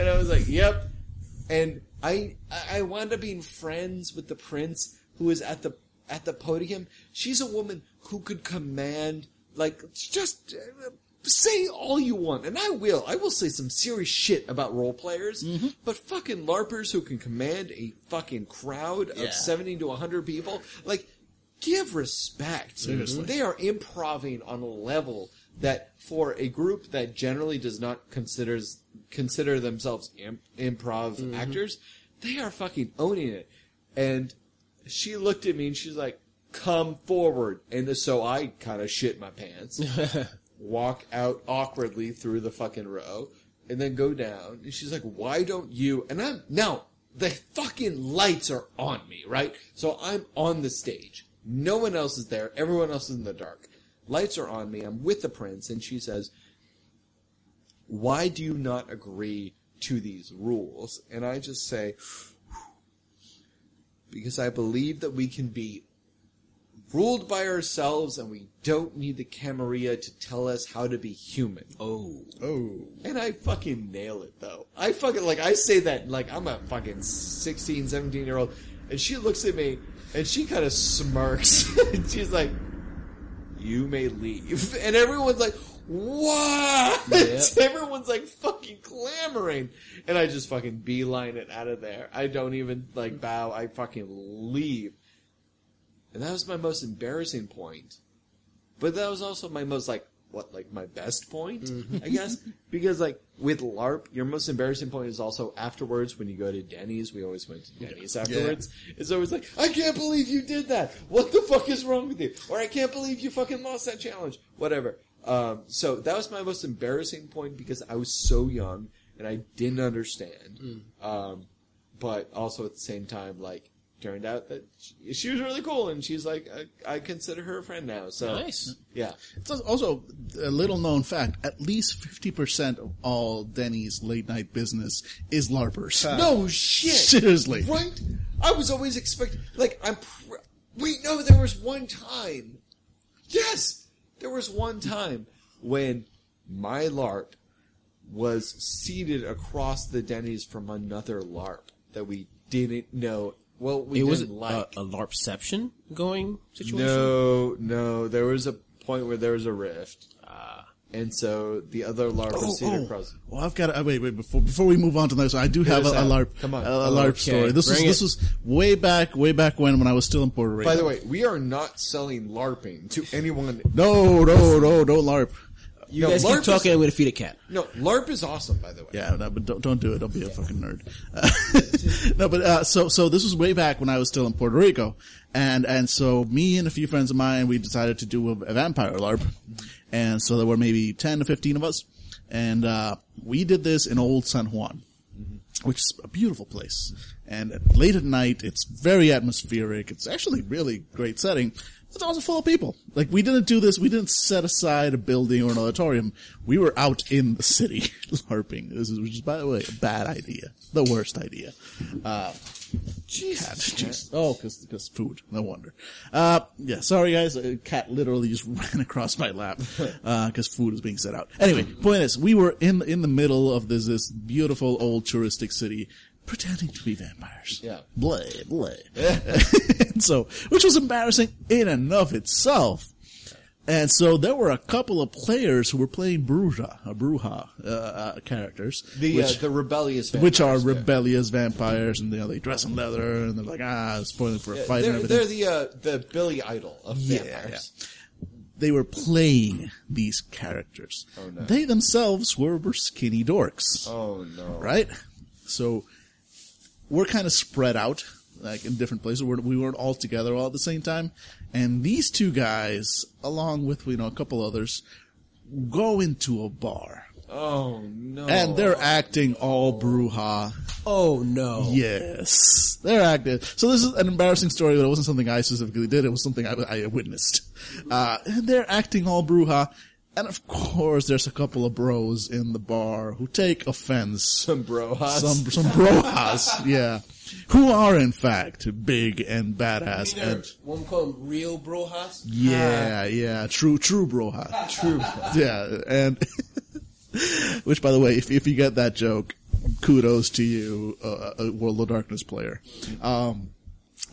I was like, yep. And I, I wound up being friends with the prince who was at the, at the podium. She's a woman who could command, like, just uh, say all you want, and I will. I will say some serious shit about role players, but fucking LARPers who can command a fucking crowd of Yeah. 70 to 100 people, like, give respect. Seriously. They are improving on a level that for a group that generally does not considers consider themselves imp- improv actors, they are fucking owning it. And she looked at me and she's like, "Come forward." And so I kind of shit my pants, walk out awkwardly through the fucking row, and then go down. And she's like, "Why don't you?" And I'm now the fucking lights are on me, right? So I'm on the stage. No one else is there. Everyone else is in the dark. Lights are on me. I'm with the prince, and she says, "Why do you not agree to these rules?" And I just say, "Because I believe that we can be ruled by ourselves, and we don't need the Camarilla to tell us how to be human." Oh. Oh. And I fucking nail it though. I fucking like I say that like I'm a fucking 16, 17 year old and she looks at me and she kind of smirks and she's like you may leave. And everyone's like what? Everyone's like fucking clamoring. And I just fucking beeline it out of there. I don't even like bow. I fucking leave. And that was my most embarrassing point. But that was also my most like what like my best point, mm-hmm. I guess, because like with LARP, your most embarrassing point is also afterwards when you go to Denny's. We always went to Denny's afterwards. It's always like, I can't believe you did that. What the fuck is wrong with you? Or I can't believe you fucking lost that challenge. Whatever. Um, so that was my most embarrassing point because I was so young and I didn't understand. Um, but also at the same time, like turned out that she, she was really cool and she's like, I, I consider her a friend now. So Nice. yeah. It's also a little known fact. At least 50% of all Denny's late night business is LARPers. No shit. Seriously. Right? I was always expecting, like, I'm, pr- wait, no, there was one time. Yes! There was one time when my LARP was seated across the Denny's from another LARP that we didn't know. Well, we It was didn't a, like. a LARPception going situation? no, no, there was a point where there was a rift. And so the other LARP was seated across. Well, I've got to, uh, wait, wait, before, before we move on to this, I do have a, a. LARP, Come on. a, a Oh, LARP okay. story. This was, Bring this it. was way back, way back when, when I was still in Puerto Rico. By the way, we are not selling LARPing to anyone. no, no, no, don't LARP. You No, guys LARP keep is- talking, I'm going to feed a cat. No, LARP is awesome, by the way. Yeah, no, but don't, don't do it. Don't be a fucking nerd. Uh, no, but uh, so so this was way back when I was still in Puerto Rico, and and so me and a few friends of mine we decided to do a, a vampire LARP, and so there were maybe ten to fifteen of us, and uh, we did this in Old San Juan, which is a beautiful place. And late at night, it's very atmospheric. It's actually really great setting. It's also full of people. Like we didn't do this. We didn't set aside a building or an auditorium. We were out in the city LARPing. This is, which is, by the way, a bad idea. The worst idea. Uh, cat. Jeez. Oh, cause, cause food. No wonder. Uh, yeah, sorry guys. A cat literally just ran across my lap, uh, cause food was being set out. Anyway, point is, we were in, in the middle of this, this beautiful old touristic city pretending to be vampires. Yeah. Bleh, bleh. and so, which was embarrassing in and of itself. And so there were a couple of players who were playing Brujah, uh, Brujah, uh, uh, characters. The which, uh, the rebellious which are vampires, yeah. rebellious vampires, and you know, they dress in leather, and they're like, ah, spoiling for a fight They're, and they're the uh, the Billy Idol of Yeah, vampires. They were playing these characters. Oh, no. They themselves were, were skinny dorks. Oh no! right? So we're kind of spread out, like in different places. We're, we weren't all together all at the same time. And these two guys, along with you know a couple others, go into a bar Oh no! and they're acting all Brujah. Oh, no. Yes, they're acting. So this is an embarrassing story, but it wasn't something I specifically did. It was something I, I witnessed. Uh, and they're acting all Brujah. And of course, there's a couple of bros in the bar who take offense. Some brohas. Some, some brohas, yeah. Who are in fact big and badass and, One call them real brojas. yeah, yeah, true, true broha. True. yeah, and, which by the way, if, if you get that joke, kudos to you, uh, a World of Darkness player. Um,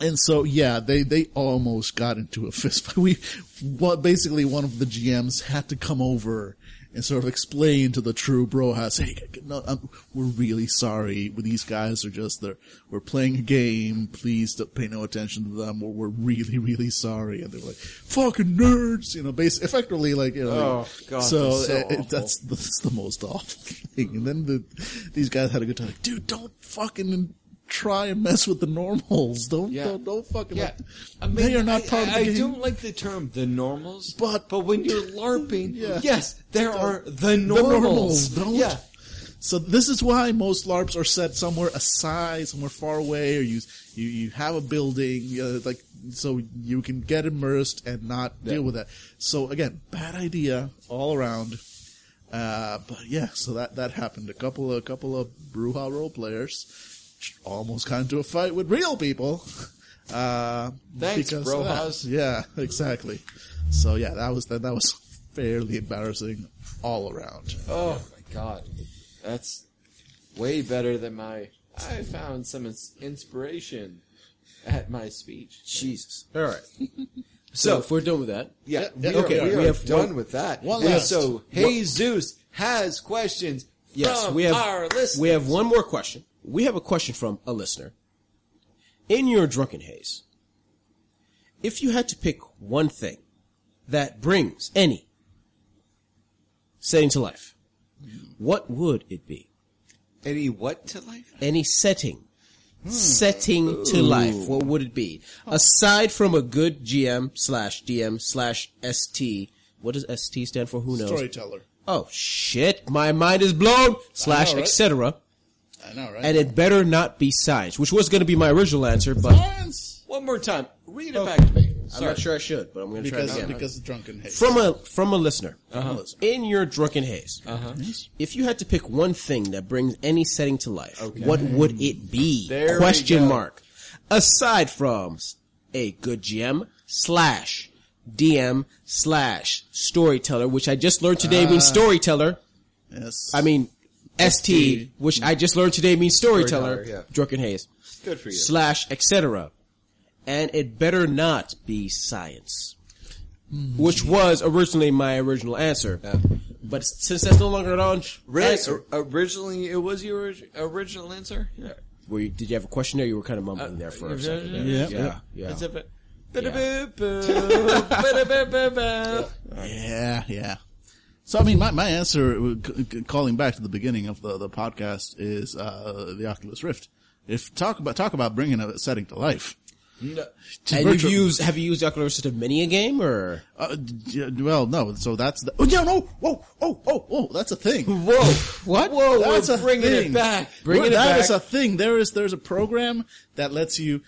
and so, yeah, they, they almost got into a fist fight. We, what, basically one of the GMs had to come over and sort of explain to the true brohas, hey, no, um, we're really sorry. These guys are just, they're, we're playing a game. Please don't pay no attention to them. We're, we're really, really sorry. And they're like, fucking nerds, you know, basically, effectively like, you know, Oh, God, so, that's so it- it- that's, that's the most awful thing. And then the, these guys had a good time. Like, dude, don't fucking try and mess with the normals. Don't, Yeah. don't, don't fucking, Yeah, like, I mean, they are not I, part of the I, game. I don't like the term the normals, But- but when you're larping, Yeah. yes, there are the normals, normals. don't- Yeah, So this is why most LARPs are set somewhere aside, somewhere far away, or you you, you have a building, uh, like so you can get immersed and not deal with that. So again, bad idea all around. Uh, but yeah, so that that happened. A couple of a couple of Brujah role players almost got into a fight with real people. Uh, Thanks, because of that. Brojas. Yeah, exactly. So yeah, that was that that was fairly embarrassing all around. Oh my god, that's way better than my. I found some ins- inspiration at my speech. Jesus. All right. So if we're done with that, Yeah, Yeah, we okay, are, we we are have done one- with that. one And last. So, Jesus has questions yes, from we have our listeners. we have one more question. We have a question from a listener. In your drunken haze, if you had to pick one thing that brings any setting to life, what would it be? Any what to life? Any setting. Setting to life. What would it be? Aside from a good GM slash DM slash ST. What does ST stand for? Who knows? Storyteller. Oh shit, my mind is blown. Slash right? etc. I know, right? And it better not be science, which was going to be my original answer, but Science! One more time. Read it back to me. I'm not sure I should. But I'm going to try it Because again. because of drunken hate. From a from a listener, Uh-huh. in your drunken haze, if you had to pick one thing that brings any setting to life, what would it be? There we Question go. mark. Aside from a good GM slash DM slash storyteller, which I just learned today Ah. means storyteller. yes. I mean, ST, which I just learned today means storyteller. Storyteller, yeah. Drunken haze Good for you. slash etc. And it better not be science, hmm. which was originally my original answer. But since that's no longer an on- Really? answer, O- originally, it was your orig- original answer? Yeah. were you, did you have a question there? You were kind of mumbling there for a uh, second. there. Yeah. yeah, yeah. It's a bit- yeah, yeah. So I mean, my my answer, uh, calling back to the beginning of the the podcast, is uh, the Oculus Rift. If talk about talk about bringing a setting to life. No. And you've Virtual- used have you used Oculus Rift in many a game or? Uh, well, no. So that's the. Oh yeah, no. Whoa, oh, oh, oh. That's a thing. Whoa. What? Whoa, That's we're a bringing thing. it back. Bringing it That back. is a thing. There is there's a program that lets you.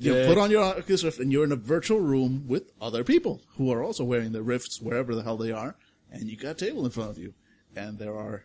You know, Yeah. put on your Oculus Rift and you're in a virtual room with other people who are also wearing their Rifts wherever the hell they are, and you got a table in front of you, and there are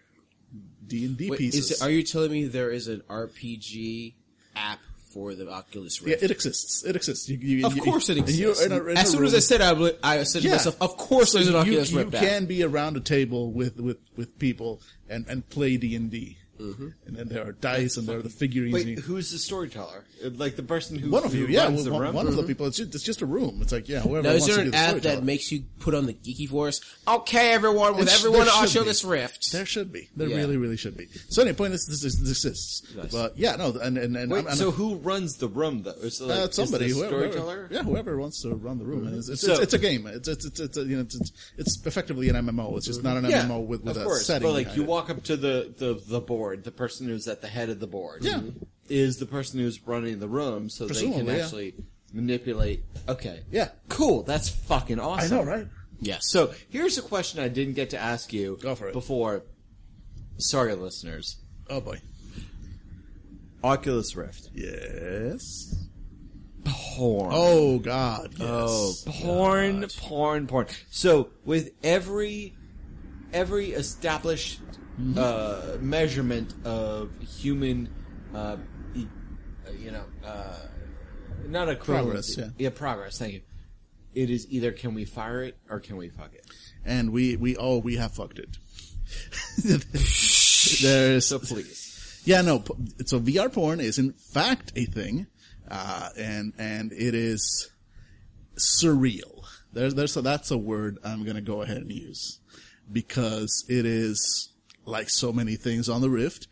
D and D pieces. is it, are you telling me there is an RPG app for the Oculus Yeah, Rift? it exists. It exists. You, you, of you- course it exists. in a- in as soon as I said I, I said to myself, of course So there's an you, Oculus you Rift app. can be around a table with with with people and and play D and D, Mm-hmm. and then there are dice and there are the figurines. and Wait, you- who's the storyteller? Uh, Like the person who one of you, who yeah, runs the one, room? one of the people. It's just, it's just a room. It's like yeah, whoever Now, is wants there to be an the app storyteller. that makes you put on the geeky voice? Okay, everyone, with It sh- everyone there on should Oculus be. Rift. There should be. There Yeah. really, really should be. So anyway, point is this, this, this exists. Nice. But yeah, no, and and, and Wait, I'm, I'm so who runs the room though? Is it like, uh, is somebody, the whoever, storyteller? yeah, whoever wants to run the room. And It's, it's, So- it's, it's a game. It's it's it's, it's a, you know it's, it's it's effectively an MMO. It's just not an MMO with, with of a course. setting. But like behind you it. walk up to the, the the board, the person who's at the head of the board, Yeah. is the person who's running the room, so they can yeah. actually manipulate. Okay, Yeah. cool. That's fucking awesome. I know, right? Yeah. So here's a question I didn't get to ask you Go for it. before. Sorry, listeners. Oh boy. Oculus Rift. Yes. Porn. Oh God. Oh, yes. Oh, porn, porn, porn. So with every every established Mm-hmm. uh, measurement of human, uh, uh, you know, uh, not a Progress, yeah. progress. Thank you. It is either can we fire it or can we fuck it. and we we oh we have fucked it. There's So please. yeah no so VR porn is in fact a thing, uh, and and it is surreal. There's there's so that's a word I'm gonna go ahead and use because it is like so many things on the Rift,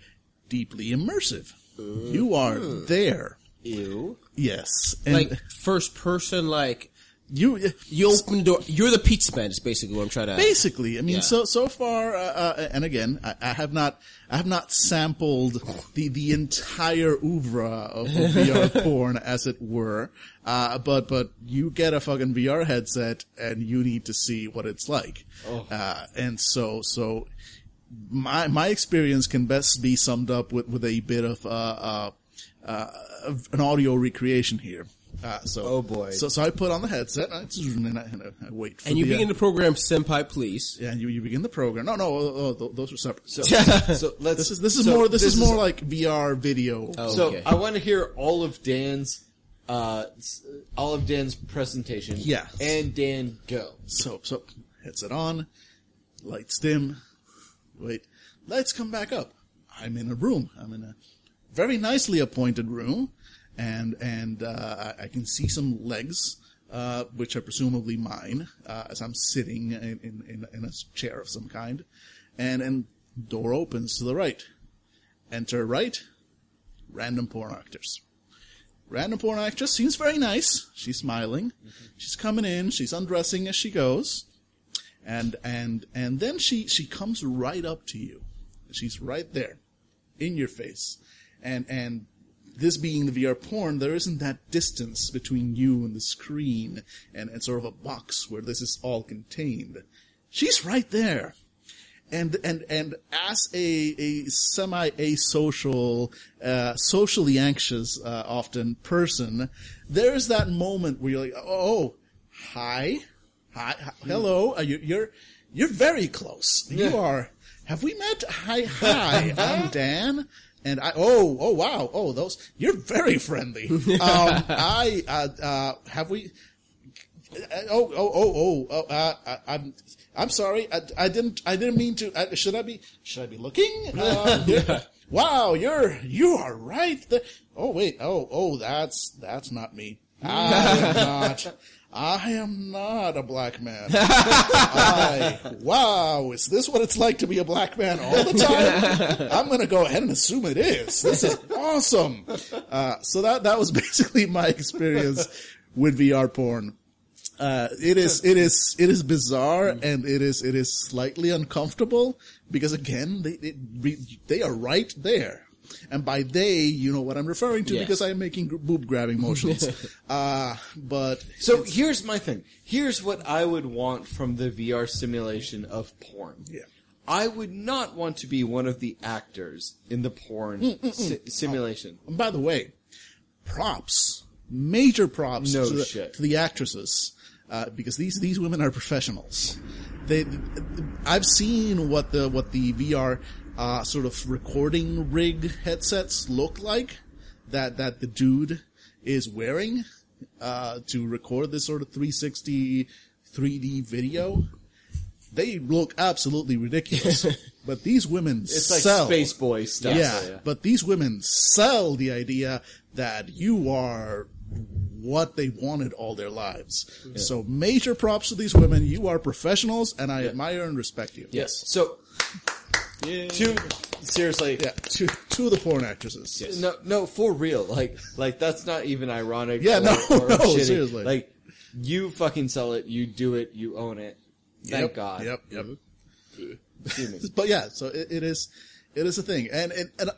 deeply immersive. You are there. Ew. Yes, and Like first person, like you you open the door. You're the pizza man. Is basically what I'm trying to. Basically, I mean, Yeah. so so far, uh, uh, and again, I, I have not, I have not sampled the the entire oeuvre of, of VR porn, as it were. Uh, but but you get a fucking VR headset, and you need to see what it's like. Uh, and so so my my experience can best be summed up with with a bit of uh, uh, uh, an audio recreation here. Uh, so Oh, boy. So so I put on the headset and I, and I, and I wait for and you the, uh, begin the program, senpai, please. yeah, and you, you begin the program. No, no, oh, oh, those are separate. So, so let's. this is this is so more this, is more like VR video. Oh. So Okay. I want to hear all of Dan's, uh, all of Dan's presentation. Yeah. And Dan go. So so headset on, lights dim. Wait, lights come back up. I'm in a room. I'm in a very nicely appointed room, and and uh, I can see some legs. Uh, which are presumably mine, uh, as I'm sitting in, in, in, a chair of some kind, and and door opens to the right. Enter right, random porn actors. Random porn actress seems very nice. She's smiling. She's coming in. She's undressing as she goes, and and and then she she comes right up to you. She's right there, in your face, and and this being the VR porn, there isn't that distance between you and the screen, and and sort of a box where this is all contained. She's right there and and and as a a semi asocial, uh, socially anxious, uh, often person, there's that moment where you're like, oh, hi, hi, hi hello, uh, you, you're you're very close. You are. Have we met? Hi, hi. I'm Dan. And I, oh, oh, wow. Oh, those, you're very friendly. Um, I, uh, uh, have we, uh, oh, oh, oh, oh, oh uh, I, I'm, I'm sorry. I, I didn't, I didn't mean to. Uh, should I be, should I be looking? Uh, yeah. Wow, you're, you are right. there. oh, wait. Oh, oh, that's, that's not me. I am not. I am not a black man. I, wow, is this what it's like to be a black man all the time? I'm going to go ahead and assume it is. This is awesome. Uh, so that that was basically my experience with VR porn. Uh, it is it is it is bizarre and it is it is slightly uncomfortable because again they they, they are right there. And by they, you know what I'm referring to Yes. because I am making boob grabbing motions. uh, but So here's my thing. Here's what I would want from the VR simulation of porn. Yeah. I would not want to be one of the actors in the porn si- simulation. And by the way, props, major props No to, the, to the actresses, uh, because these these women are professionals. They, I've seen what the what the VR uh, sort of recording rig headsets look like that that the dude is wearing uh, to record this sort of 360 3D video. They look absolutely ridiculous, but these women It's like. Space Boy stuff. Yeah, but these women sell the idea that you are what they wanted all their lives. So major props to these women. You are professionals, and I admire and respect you. Yes. So, two seriously, Yeah, to, to the porn actresses. no, no, for real. Like, like that's not even ironic. Yeah, or, no, or no, shitty. seriously. Like, you fucking sell it. You do it. You own it. Thank Yep, God. Yep, yep. But yeah, so it, it is, it is a thing. And, and, and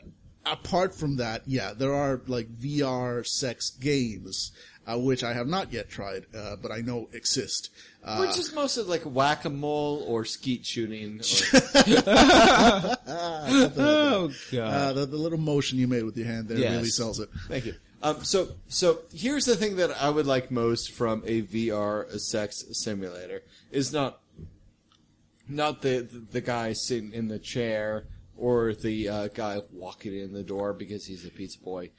apart from that, yeah, there are like VR sex games, uh, which I have not yet tried, uh, but I know exist. Uh, Which is mostly like whack a mole or skeet shooting. Or, Oh god. uh, the, the little motion you made with your hand there Yes. really sells it. thank you. Um, so, so here's the thing that I would like most from a VR sex simulator is not not the the, the guy sitting in the chair or the uh, guy walking in the door because he's a pizza boy.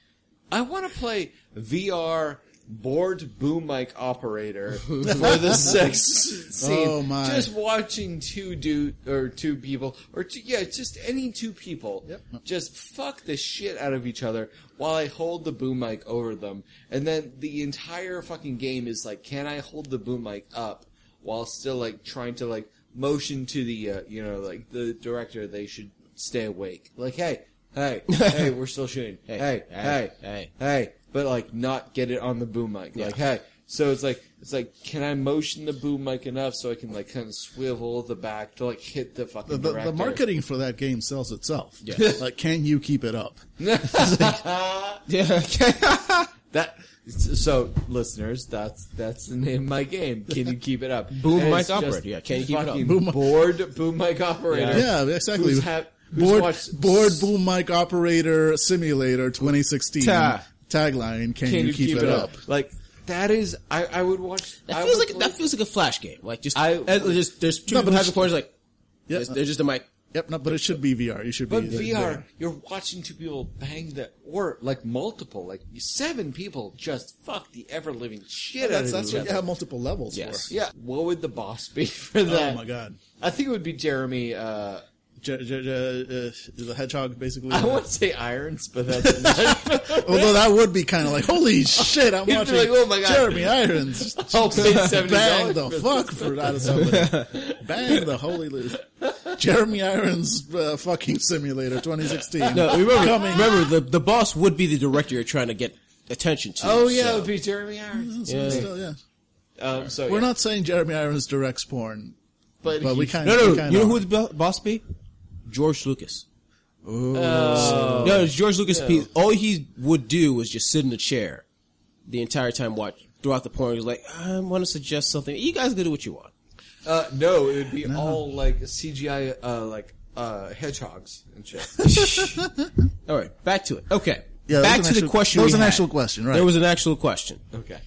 I want to play VR board boom mic operator for the sex scene. Oh, my. Just watching two dude or two people or two, yeah, just any two people Yep. just fuck the shit out of each other while I hold the boom mic over them, and then the entire fucking game is like, can I hold the boom mic up while still like trying to like motion to the uh, you know like the director they should stay awake. Like, hey, hey, hey, we're still shooting. Hey, hey, hey, hey. hey, but like not get it on the boom mic. Like, hey. So it's like it's like, can I motion the boom mic enough so I can like kind of swivel the back to like hit the fucking The, the, the marketing for that game sells itself. Yeah. like, can you keep it up? Yeah. That so listeners, that's that's the name of my game. Can you keep it up? Boom And mic operator. Yeah, can you keep it up? Boom- board boom mic operator. Yeah, exactly. Who's ha- board, watched- board boom mic operator simulator 2016 Ta. Tagline. Can, Can you, keep, it up? Like that is, I, I would watch. I That feels would like play- that feels like a flash game. Like just I- and there's there's two No, people but having it's- corners like Yeah. there's, there's just a mic. Yep, no, but it should be VR. You should But be But VR, there. you're watching two people bang the, or like multiple, like seven people just fuck the ever living shit out That's, of that's each what other. you have multiple levels Yes. for. Yeah, what would the boss be for that? Oh my god. I think it would be Jeremy. Uh, J- J- J- uh, the hedgehog, basically. I want to say Irons, but that's not. Although that would be kind of like, holy shit, I'm You'd be watching like, oh my God. Jeremy Irons I'll pay seventy bang dollars. the fuck for out of somebody. bang the holy li- Jeremy Irons uh, fucking simulator 2016. No, remember, Coming. remember the the boss would be the director you're trying to get attention to. Oh yeah, so- it would be Jeremy Irons. Yeah. Still, yeah. Um, so We're yeah. not saying Jeremy Irons directs porn, but, but we kind of no, no. You know who the bo- boss be? George Lucas. Oh. No, it's George Lucas. Yeah. Piece. All he would do was just sit in a chair the entire time, watch throughout the porn. He was like, "I want to suggest something. You guys can do what you want." Uh, no, it would be all like CGI, uh, like uh, hedgehogs and shit. All right, back to it. Okay, Yeah, back to an the actual- question. There was we an had. actual question, right. There was an actual question. okay.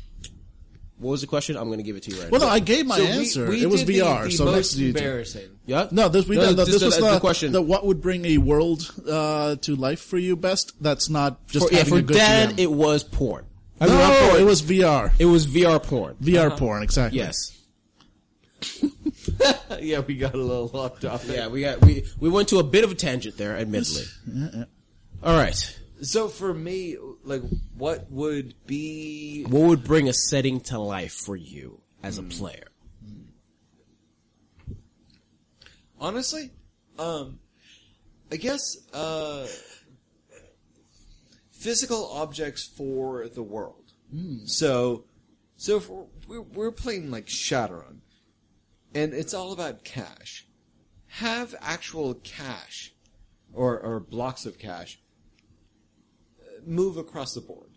What was the question? I'm going to give it to you right now. Well, now. no, I gave my So we- answer. we it was did the- VR. The, so most next to you. two. embarrassing. yeah. No, this we No, did. this was the the, question. The what would bring a world uh, to life for you best? That's not just For, yeah, having for a good Dan, GM. it was porn. I mean, not no, porn. it was VR. It was VR porn. VR porn, exactly. Yes. yeah, we got a little locked off topic. Yeah, we got we we went to a bit of a tangent there, admittedly. All right. So for me, like, what would be? What would bring a setting to life for you as a player? Honestly, um, I guess uh, physical objects for the world. So, so if we're, we're, we're playing like Shadowrun, and it's all about cash. Have actual cash, or or blocks of cash, move across the board.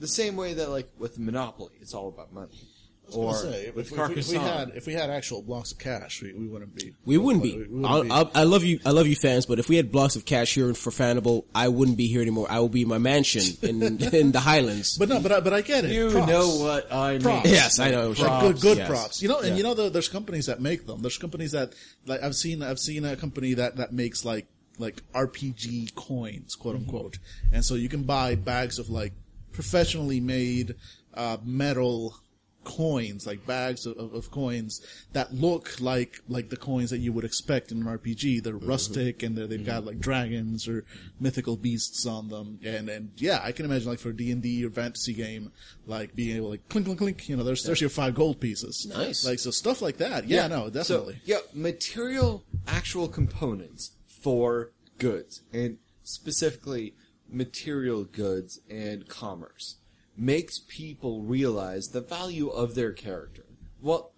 The same way that like with Monopoly, it's all about money. I was Or gonna say, if, with if, we- if we Carcassonne. had if we had actual blocks of cash, we, we wouldn't be. We wouldn't be. We wouldn't I'll, be. I'll, I love you. I love you, fans. But if we had blocks of cash here for Fanable, I wouldn't be here anymore. I would be in my mansion in in the Highlands. but no, but I, but I get it. You Props. know what I mean. Props. Yes, I know. Like good, good yes. props. You know, and Yeah. you know, the, there's companies that make them. There's companies that, like, I've seen, I've seen a company that, that makes like, like RPG coins, quote Mm-hmm. unquote. And so you can buy bags of like professionally made, uh, metal coins, like bags of, of, coins that look like, like the coins that you would expect in an RPG. They're Mm-hmm. rustic and they're, they've got like dragons or mythical beasts on them. And, and yeah, I can imagine like for D&D or fantasy game, like being able to like clink, clink, clink, you know, there's, there's your five gold pieces. Nice. Like, so stuff like that. Yeah, no, definitely. So, yeah, material, actual components for goods, and specifically material goods and commerce, makes people realize the value of their character. Well,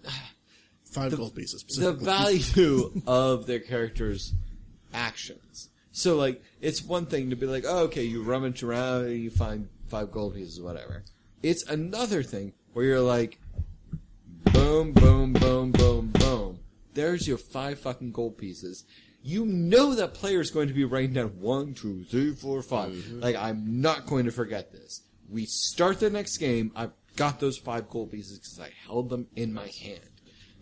five the, gold pieces. the value of their character's actions. So, like, it's one thing to be like, oh, okay, you rummage around and you find five gold pieces, whatever. It's another thing where you're like, boom, boom, boom, boom, boom. There's your five fucking gold pieces. You know that player is going to be writing down one, two, three, four, five. Mm-hmm. Like, I'm not going to forget this. We start the next game, I've got those five gold pieces because I held them in my hand.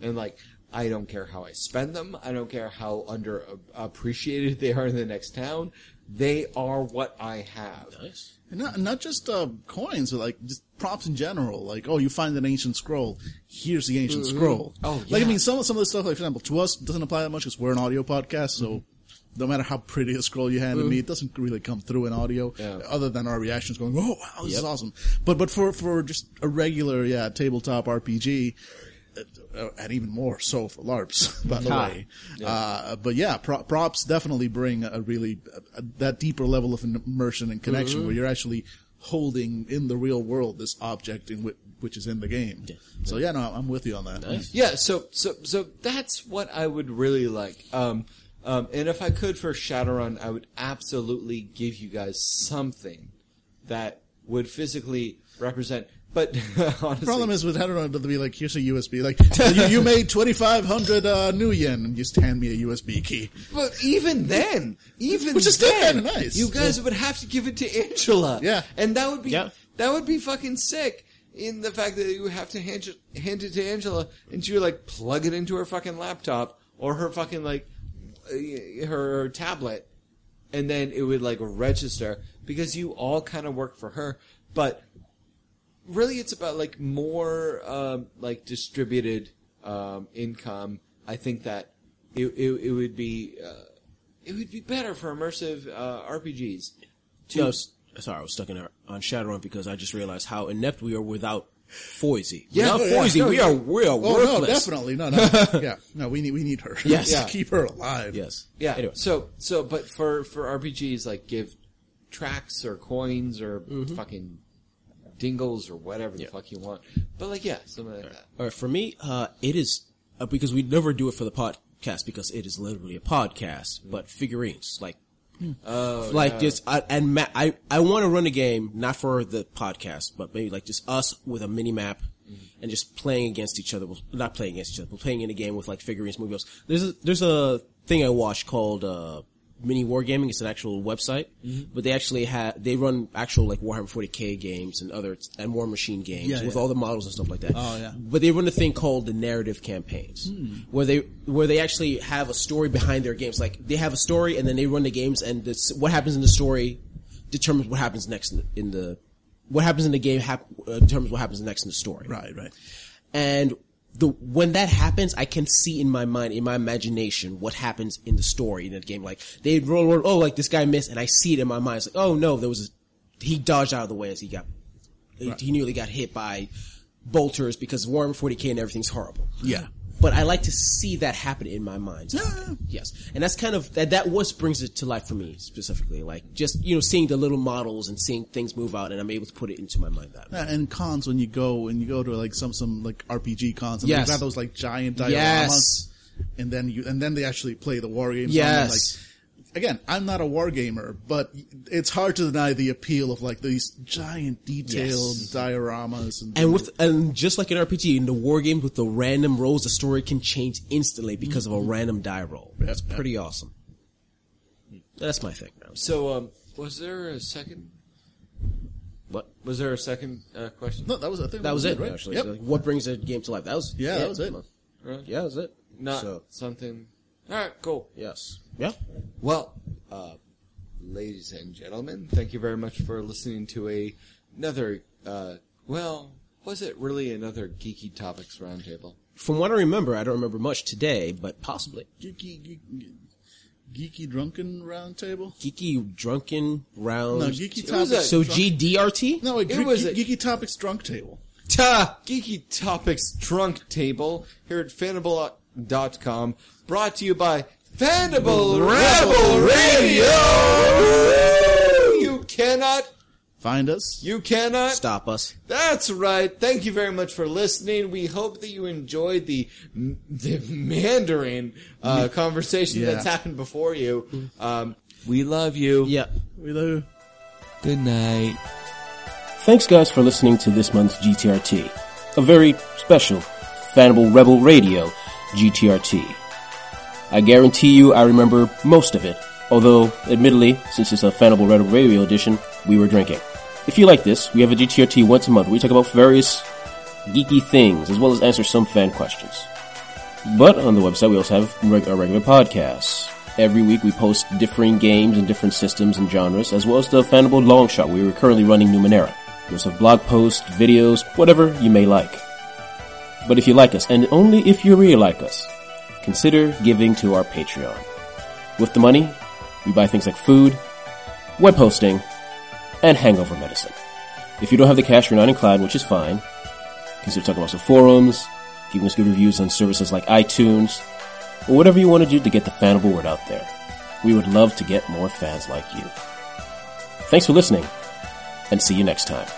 And like, I don't care how I spend them. I don't care how under appreciated they are in the next town. They are what I have. Nice. And not not just uh, coins, but like just props in general. Like, oh, you find an ancient scroll. Here's the ancient scroll. Oh, yeah. like I mean, some some of the stuff, like for example, to us doesn't apply that much because we're an audio podcast. So Mm-hmm. no matter how pretty a scroll you handed me, it doesn't really come through in audio. Yeah. Other than our reactions going, oh wow, this is awesome. But but for for just a regular yeah tabletop RPG. Uh, And even more so for LARPs, by the Ah. way. Uh, but yeah, pro- props definitely bring a really a, that deeper level of immersion and connection Mm-hmm. where you're actually holding in the real world this object in which, which is in the game. So yeah, no, I'm with you on that. Nice. Yeah, so so so that's what I would really like. Um, um, and if I could for Shadowrun, I would absolutely give you guys something that would physically represent. But honestly, The problem is with I don't know to be like here's a USB like you, you made 2,500 uh, nuyen and just hand me a USB key. But even then, even Which is still then, kinda nice. You guys would have to give it to Angela. Yeah. and that would be Yeah. that would be fucking sick. In the fact that you have to hand it, hand it to Angela and she would like plug it into her fucking laptop or her fucking like uh, her tablet, and then it would like register because you all kind of work for her, but really it's about like more um, like distributed um, income. I think that it, it, it would be uh, it would be better for immersive uh, RPGs. No, s- sorry, I was stuck in our, on Shadowrun because I just realized how inept we are without Foisey. Yeah, without yeah. No, we yeah. are we are Oh no, definitely no, no, yeah, no. We need we need her. Yes. to Yeah. keep her alive. Yes. Yeah. Anyway. So so, but for for RPGs, like give tracks or coins or Mm-hmm. fucking dingles or whatever the fuck you want. But like, yeah, something like that. All right, for me, uh, it is uh, because we never do it for the podcast because it is literally a podcast, but figurines like. Oh, like yeah. just I, and ma- I I want to run a game not for the podcast, but maybe like just us with a mini map and just playing against each other. Well, Not playing against each other, but playing in a game with like figurines, movies. There's a, there's a thing I watched called uh, Mini Wargaming. It's an actual website, but they actually have they run actual like Warhammer 40k games and other and War Machine games Yeah, with yeah. all the models and stuff like that. Oh, yeah. But they run a thing called the narrative campaigns, where they where they actually have a story behind their games. Like they have a story, and then they run the games, and this, what happens in the story determines what happens next in the, in the what happens in the game hap, uh, determines what happens next in the story. Right, right. And the when that happens, I can see in my mind, in my imagination, what happens in the story in the game. Like they roll, roll oh, like this guy missed, and I see it in my mind. It's like, oh no, there was a, he dodged out of the way as he got, he, he nearly got hit by bolters because Warhammer 40k and everything's horrible. Yeah. But I like to see that happen in my mind. Yeah. Yes, and that's kind of that. That what brings it to life for me specifically. Like just you know seeing the little models and seeing things move out, and I'm able to put it into my mind that way. Yeah, and cons when you go and you go to like some some like RPG cons and Yes. they've got those like giant dioramas, Yes. and then you and then they actually play the war games. Yes. On them, like again, I'm not a war gamer, but it's hard to deny the appeal of like these giant detailed Yes. dioramas and, And with and just like an RPG in the war games with the random rolls, the story can change instantly because of a random die roll. That's Yeah. pretty awesome. That's my thing. So, um, was there a second? What? Was there a second uh, question? no, that was I think That was it, right? actually. Yep. Like, what brings a game to life? That was Yeah, that was it. Right? Yeah, that was it. Not So, something. All right, cool. yes. Yeah. Well, uh, ladies and gentlemen, thank you very much for listening to a another. Uh, well, was it really another geeky topics roundtable? From what I remember, I don't remember much today, but possibly geeky, geeky, geeky drunken round table. geeky drunken round. No, geeky It was topics. a- so drunk- GDRT. No, wait, It ge- was ge- a- geeky topics drunk table. Ta! Geeky Topics Drunk Table here at Fanable.com, brought to you by Fanable Rebel Radio! You cannot, Find us. you cannot Stop us. That's right. Thank you very much for listening. We hope that you enjoyed the the Mandarin uh, conversation Yeah. that's happened before you. Um, we love you. Yeah. We love. You. Good night. Thanks guys for listening to this month's GTRT. A very special Fanable Rebel Radio GTRT. I guarantee you I remember most of it, although admittedly, since it's a Fanable Rebel Radio edition, we were drinking. If you like this, we have a GTRT once a month where we talk about various geeky things as well as answer some fan questions. But on the website, we also have our regular podcasts. Every week, we post differing games and different systems and genres, as well as the Fanable Long Shot. We are currently running Numenera. We also have blog posts, videos, whatever you may like. But if you like us, and only if you really like us, consider giving to our Patreon. With the money, we buy things like food, web hosting, and hangover medicine. If you don't have the cash, you're not inclined, which is fine. Consider talking about some forums, giving us good reviews on services like iTunes, or whatever you want to do to get the fanable word out there. We would love to get more fans like you. Thanks for listening, and see you next time.